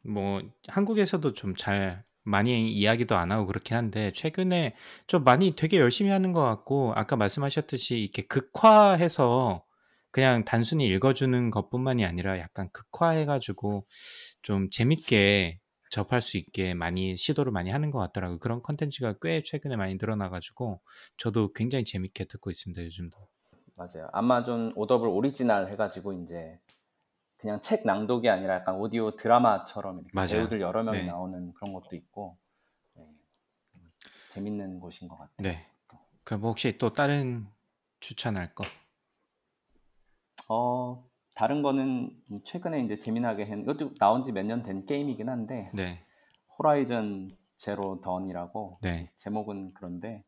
뭐 한국에서도 좀 잘 많이 이야기도 안 하고 그렇긴 한데 최근에 좀 많이 되게 열심히 하는 것 같고 아까 말씀하셨듯이 이렇게 극화해서 그냥 단순히 읽어주는 것뿐만이 아니라 약간 극화해가지고 좀 재밌게 접할 수 있게 많이 시도를 많이 하는 것 같더라고요. 그런 컨텐츠가 꽤 최근에 많이 늘어나가지고 저도 굉장히 재밌게 듣고 있습니다. 요즘도. 맞아요. 아마존 Audible Original 해가지고 이제 그냥 책 낭독이 아니라 약간 오디오 드라마처럼 이렇게 맞아요. 배우들 여러 명이 네. 나오는 그런 것도 있고 네, 재밌는 곳인 것 같아요. 네. 그럼 혹시 또 다른 추천할 거? 어 다른 거는 최근에 이제 재미나게 한 이것도 나온 지 몇 년 된 게임이긴 한데 네. 호라이즌 제로 던이라고 네. 제목은 그런데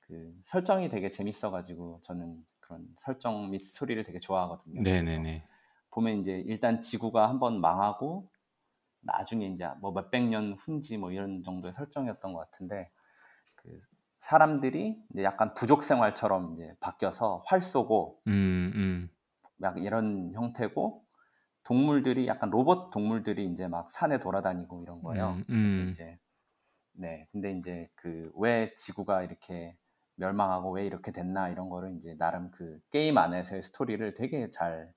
그 설정이 되게 재밌어가지고 저는 그런 설정 및 스토리를 되게 좋아하거든요. 네네네. 보면 이제 일단 지구가 한번 망하고 나중에 이제 뭐 몇백 년 후인지 뭐 이런 정도의 설정이었던 것 같은데 그 사람들이 이제 약간 부족 생활처럼 이제 바뀌어서 활 쏘고 음, 음. 막 이런 형태고 동물들이 약간 로봇 동물들이 이제 막 산에 돌아다니고 이런 거예요. 음, 그래서 음. 이제 네 근데 이제 그 왜 지구가 이렇게 멸망하고 왜 이렇게 됐나 이런 거를 이제 나름 그 게임 안에서의 스토리를 되게 잘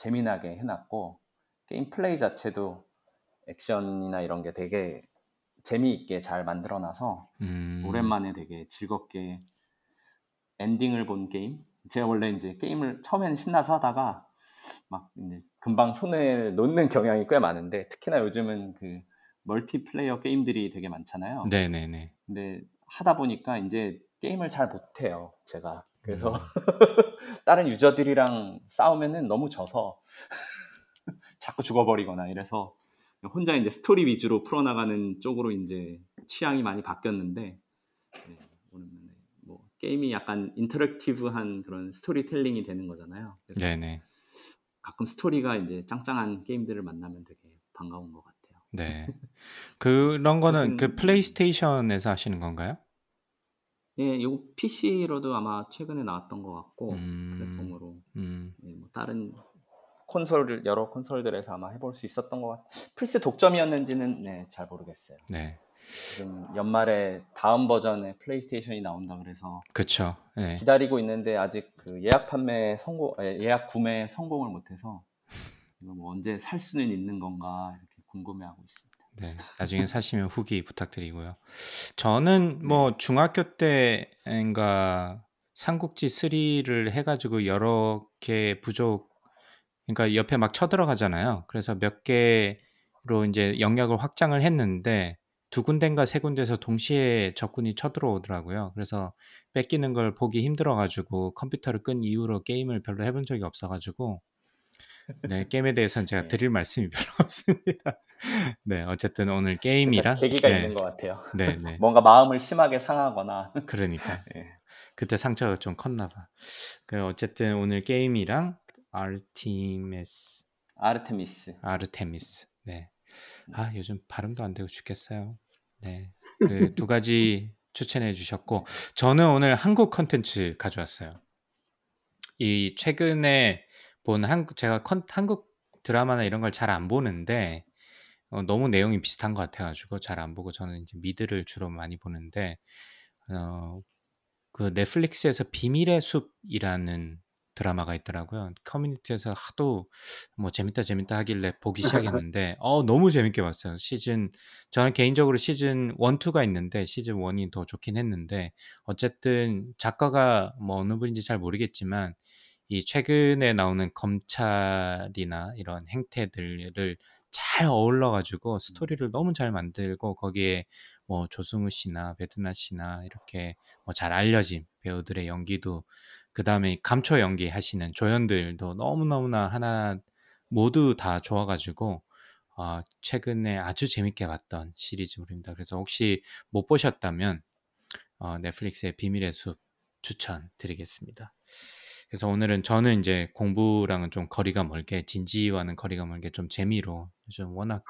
재미나게 해놨고 게임 플레이 자체도 액션이나 이런 게 되게 재미있게 잘 만들어놔서 음. 오랜만에 되게 즐겁게 엔딩을 본 게임. 제가 원래 이제 게임을 처음에는 신나서 하다가 막 이제 금방 손을 놓는 경향이 꽤 많은데 특히나 요즘은 그 멀티플레이어 게임들이 되게 많잖아요. 네네네. 근데 하다 보니까 이제 게임을 잘 못해요, 제가. 그래서 음. *laughs* 다른 유저들이랑 싸우면은 너무 져서 *laughs* 자꾸 죽어버리거나 이래서 혼자 이제 스토리 위주로 풀어나가는 쪽으로 이제 취향이 많이 바뀌었는데 네, 오랜만에 뭐 게임이 약간 interactive한 그런 스토리텔링이 되는 거잖아요. 네네. 가끔 스토리가 이제 짱짱한 게임들을 만나면 되게 반가운 것 같아요. 네. 그런 거는 그 플레이스테이션에서 하시는 건가요? 예, 이거 PC로도 아마 최근에 나왔던 것 같고 음. 플랫폼으로 음. 예, 뭐 다른 콘솔 여러 콘솔들에서 아마 해볼 수 있었던 것 같. 플스 독점이었는지는 네, 잘 모르겠어요. 네. 지금 연말에 다음 버전의 플레이스테이션이 나온다 그래서 그쵸. 네. 기다리고 있는데 아직 그 예약 판매 성공, 예, 예약 구매 성공을 못해서 이거 뭐 언제 살 수는 있는 건가 이렇게 궁금해하고 있습니다. 네, 나중에 사시면 후기 부탁드리고요. 저는 뭐 중학교 때인가 삼국지 3를 해가지고 여러 개 부족, 그러니까 옆에 막 쳐들어가잖아요. 그래서 몇 개로 이제 영역을 확장을 했는데 두 군데인가 세 군데에서 동시에 적군이 쳐들어오더라고요. 그래서 뺏기는 걸 보기 힘들어가지고 컴퓨터를 끈 이후로 게임을 별로 해본 적이 없어가지고 네, 게임에 대해서는 제가 네. 드릴 말씀이 별로 *laughs* 없습니다. 네, 어쨌든 오늘 게임이랑 계기가 네, 있는 것 같아요. 네, 네. *laughs* 뭔가 마음을 심하게 상하거나 그러니까 *laughs* 예. 그때 상처가 좀 컸나 봐. 그 어쨌든 오늘 게임이랑 아르티메스, 아르테미스. 아르테미스. 네. 아, 요즘 발음도 안 되고 죽겠어요. 네. 그 두 가지 추천해 주셨고 저는 오늘 한국 컨텐츠 가져왔어요. 이 최근에 본 한국 제가 컨, 한국 드라마나 이런 걸 잘 안 보는데 어, 너무 내용이 비슷한 것 같아가지고 잘 안 보고 저는 이제 미드를 주로 많이 보는데 어, 그 넷플릭스에서 비밀의 숲이라는 드라마가 있더라고요. 커뮤니티에서 하도 뭐 재밌다 재밌다 하길래 보기 시작했는데 *laughs* 어 너무 재밌게 봤어요. 시즌 저는 개인적으로 시즌 1, 2가 있는데 시즌 1이 더 좋긴 했는데 어쨌든 작가가 뭐 어느 분인지 잘 모르겠지만 이 최근에 나오는 검찰이나 이런 행태들을 잘 어울러 가지고 스토리를 너무 잘 만들고 거기에 뭐 조승우 씨나 배두나 씨나 이렇게 뭐 잘 알려진 배우들의 연기도 그다음에 감초 연기 하시는 조연들도 너무너무나 하나 모두 다 좋아 가지고 어, 최근에 아주 재밌게 봤던 시리즈물입니다. 그래서 혹시 못 보셨다면 어, 넷플릭스의 비밀의 숲 추천드리겠습니다. 그래서 오늘은 저는 이제 공부랑은 좀 거리가 멀게 진지와는 거리가 멀게 좀 재미로 요즘 워낙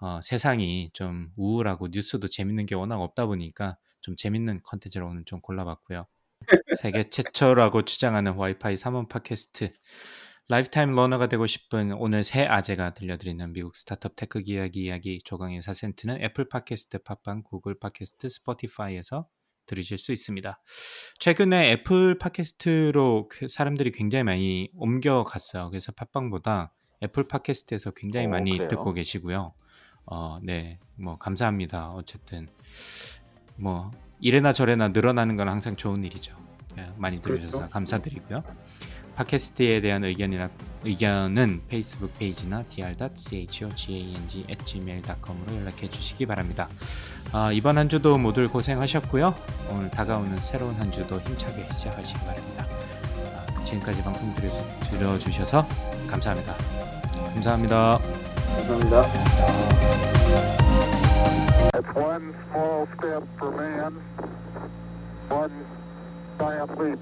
어, 세상이 좀 우울하고 뉴스도 재밌는 게 워낙 없다 보니까 좀 재밌는 컨텐츠를 오늘 좀 골라봤고요. 세계 최초라고 주장하는 와이파이 3원 팟캐스트 lifetime learner가 되고 싶은 오늘 세 아재가 들려드리는 미국 스타트업 tech 이야기 이야기 조강의 4센트는 애플 팟캐스트, 팟빵, 구글 팟캐스트, 스포티파이에서 들으실 수 있습니다. 최근에 애플 팟캐스트로 그 사람들이 굉장히 많이 옮겨갔어요. 그래서 팟빵보다 애플 팟캐스트에서 굉장히 오, 많이 그래요? 듣고 계시고요. 어, 네, 뭐 감사합니다. 어쨌든 뭐 이래나 저래나 늘어나는 건 항상 좋은 일이죠. 예, 많이 들으셔서 그렇죠. 감사드리고요. 팟캐스트에 대한 의견이나 의견은 페이스북 페이지나 dr.chogang@gmail.com으로 연락해 주시기 바랍니다. 아, 이번 한 주도 모두 고생하셨고요. 오늘 다가오는 새로운 한 주도 힘차게 시작하시기 바랍니다. 아, 지금까지 방송 들여, 들어주셔서 감사합니다. 감사합니다. 감사합니다.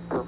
For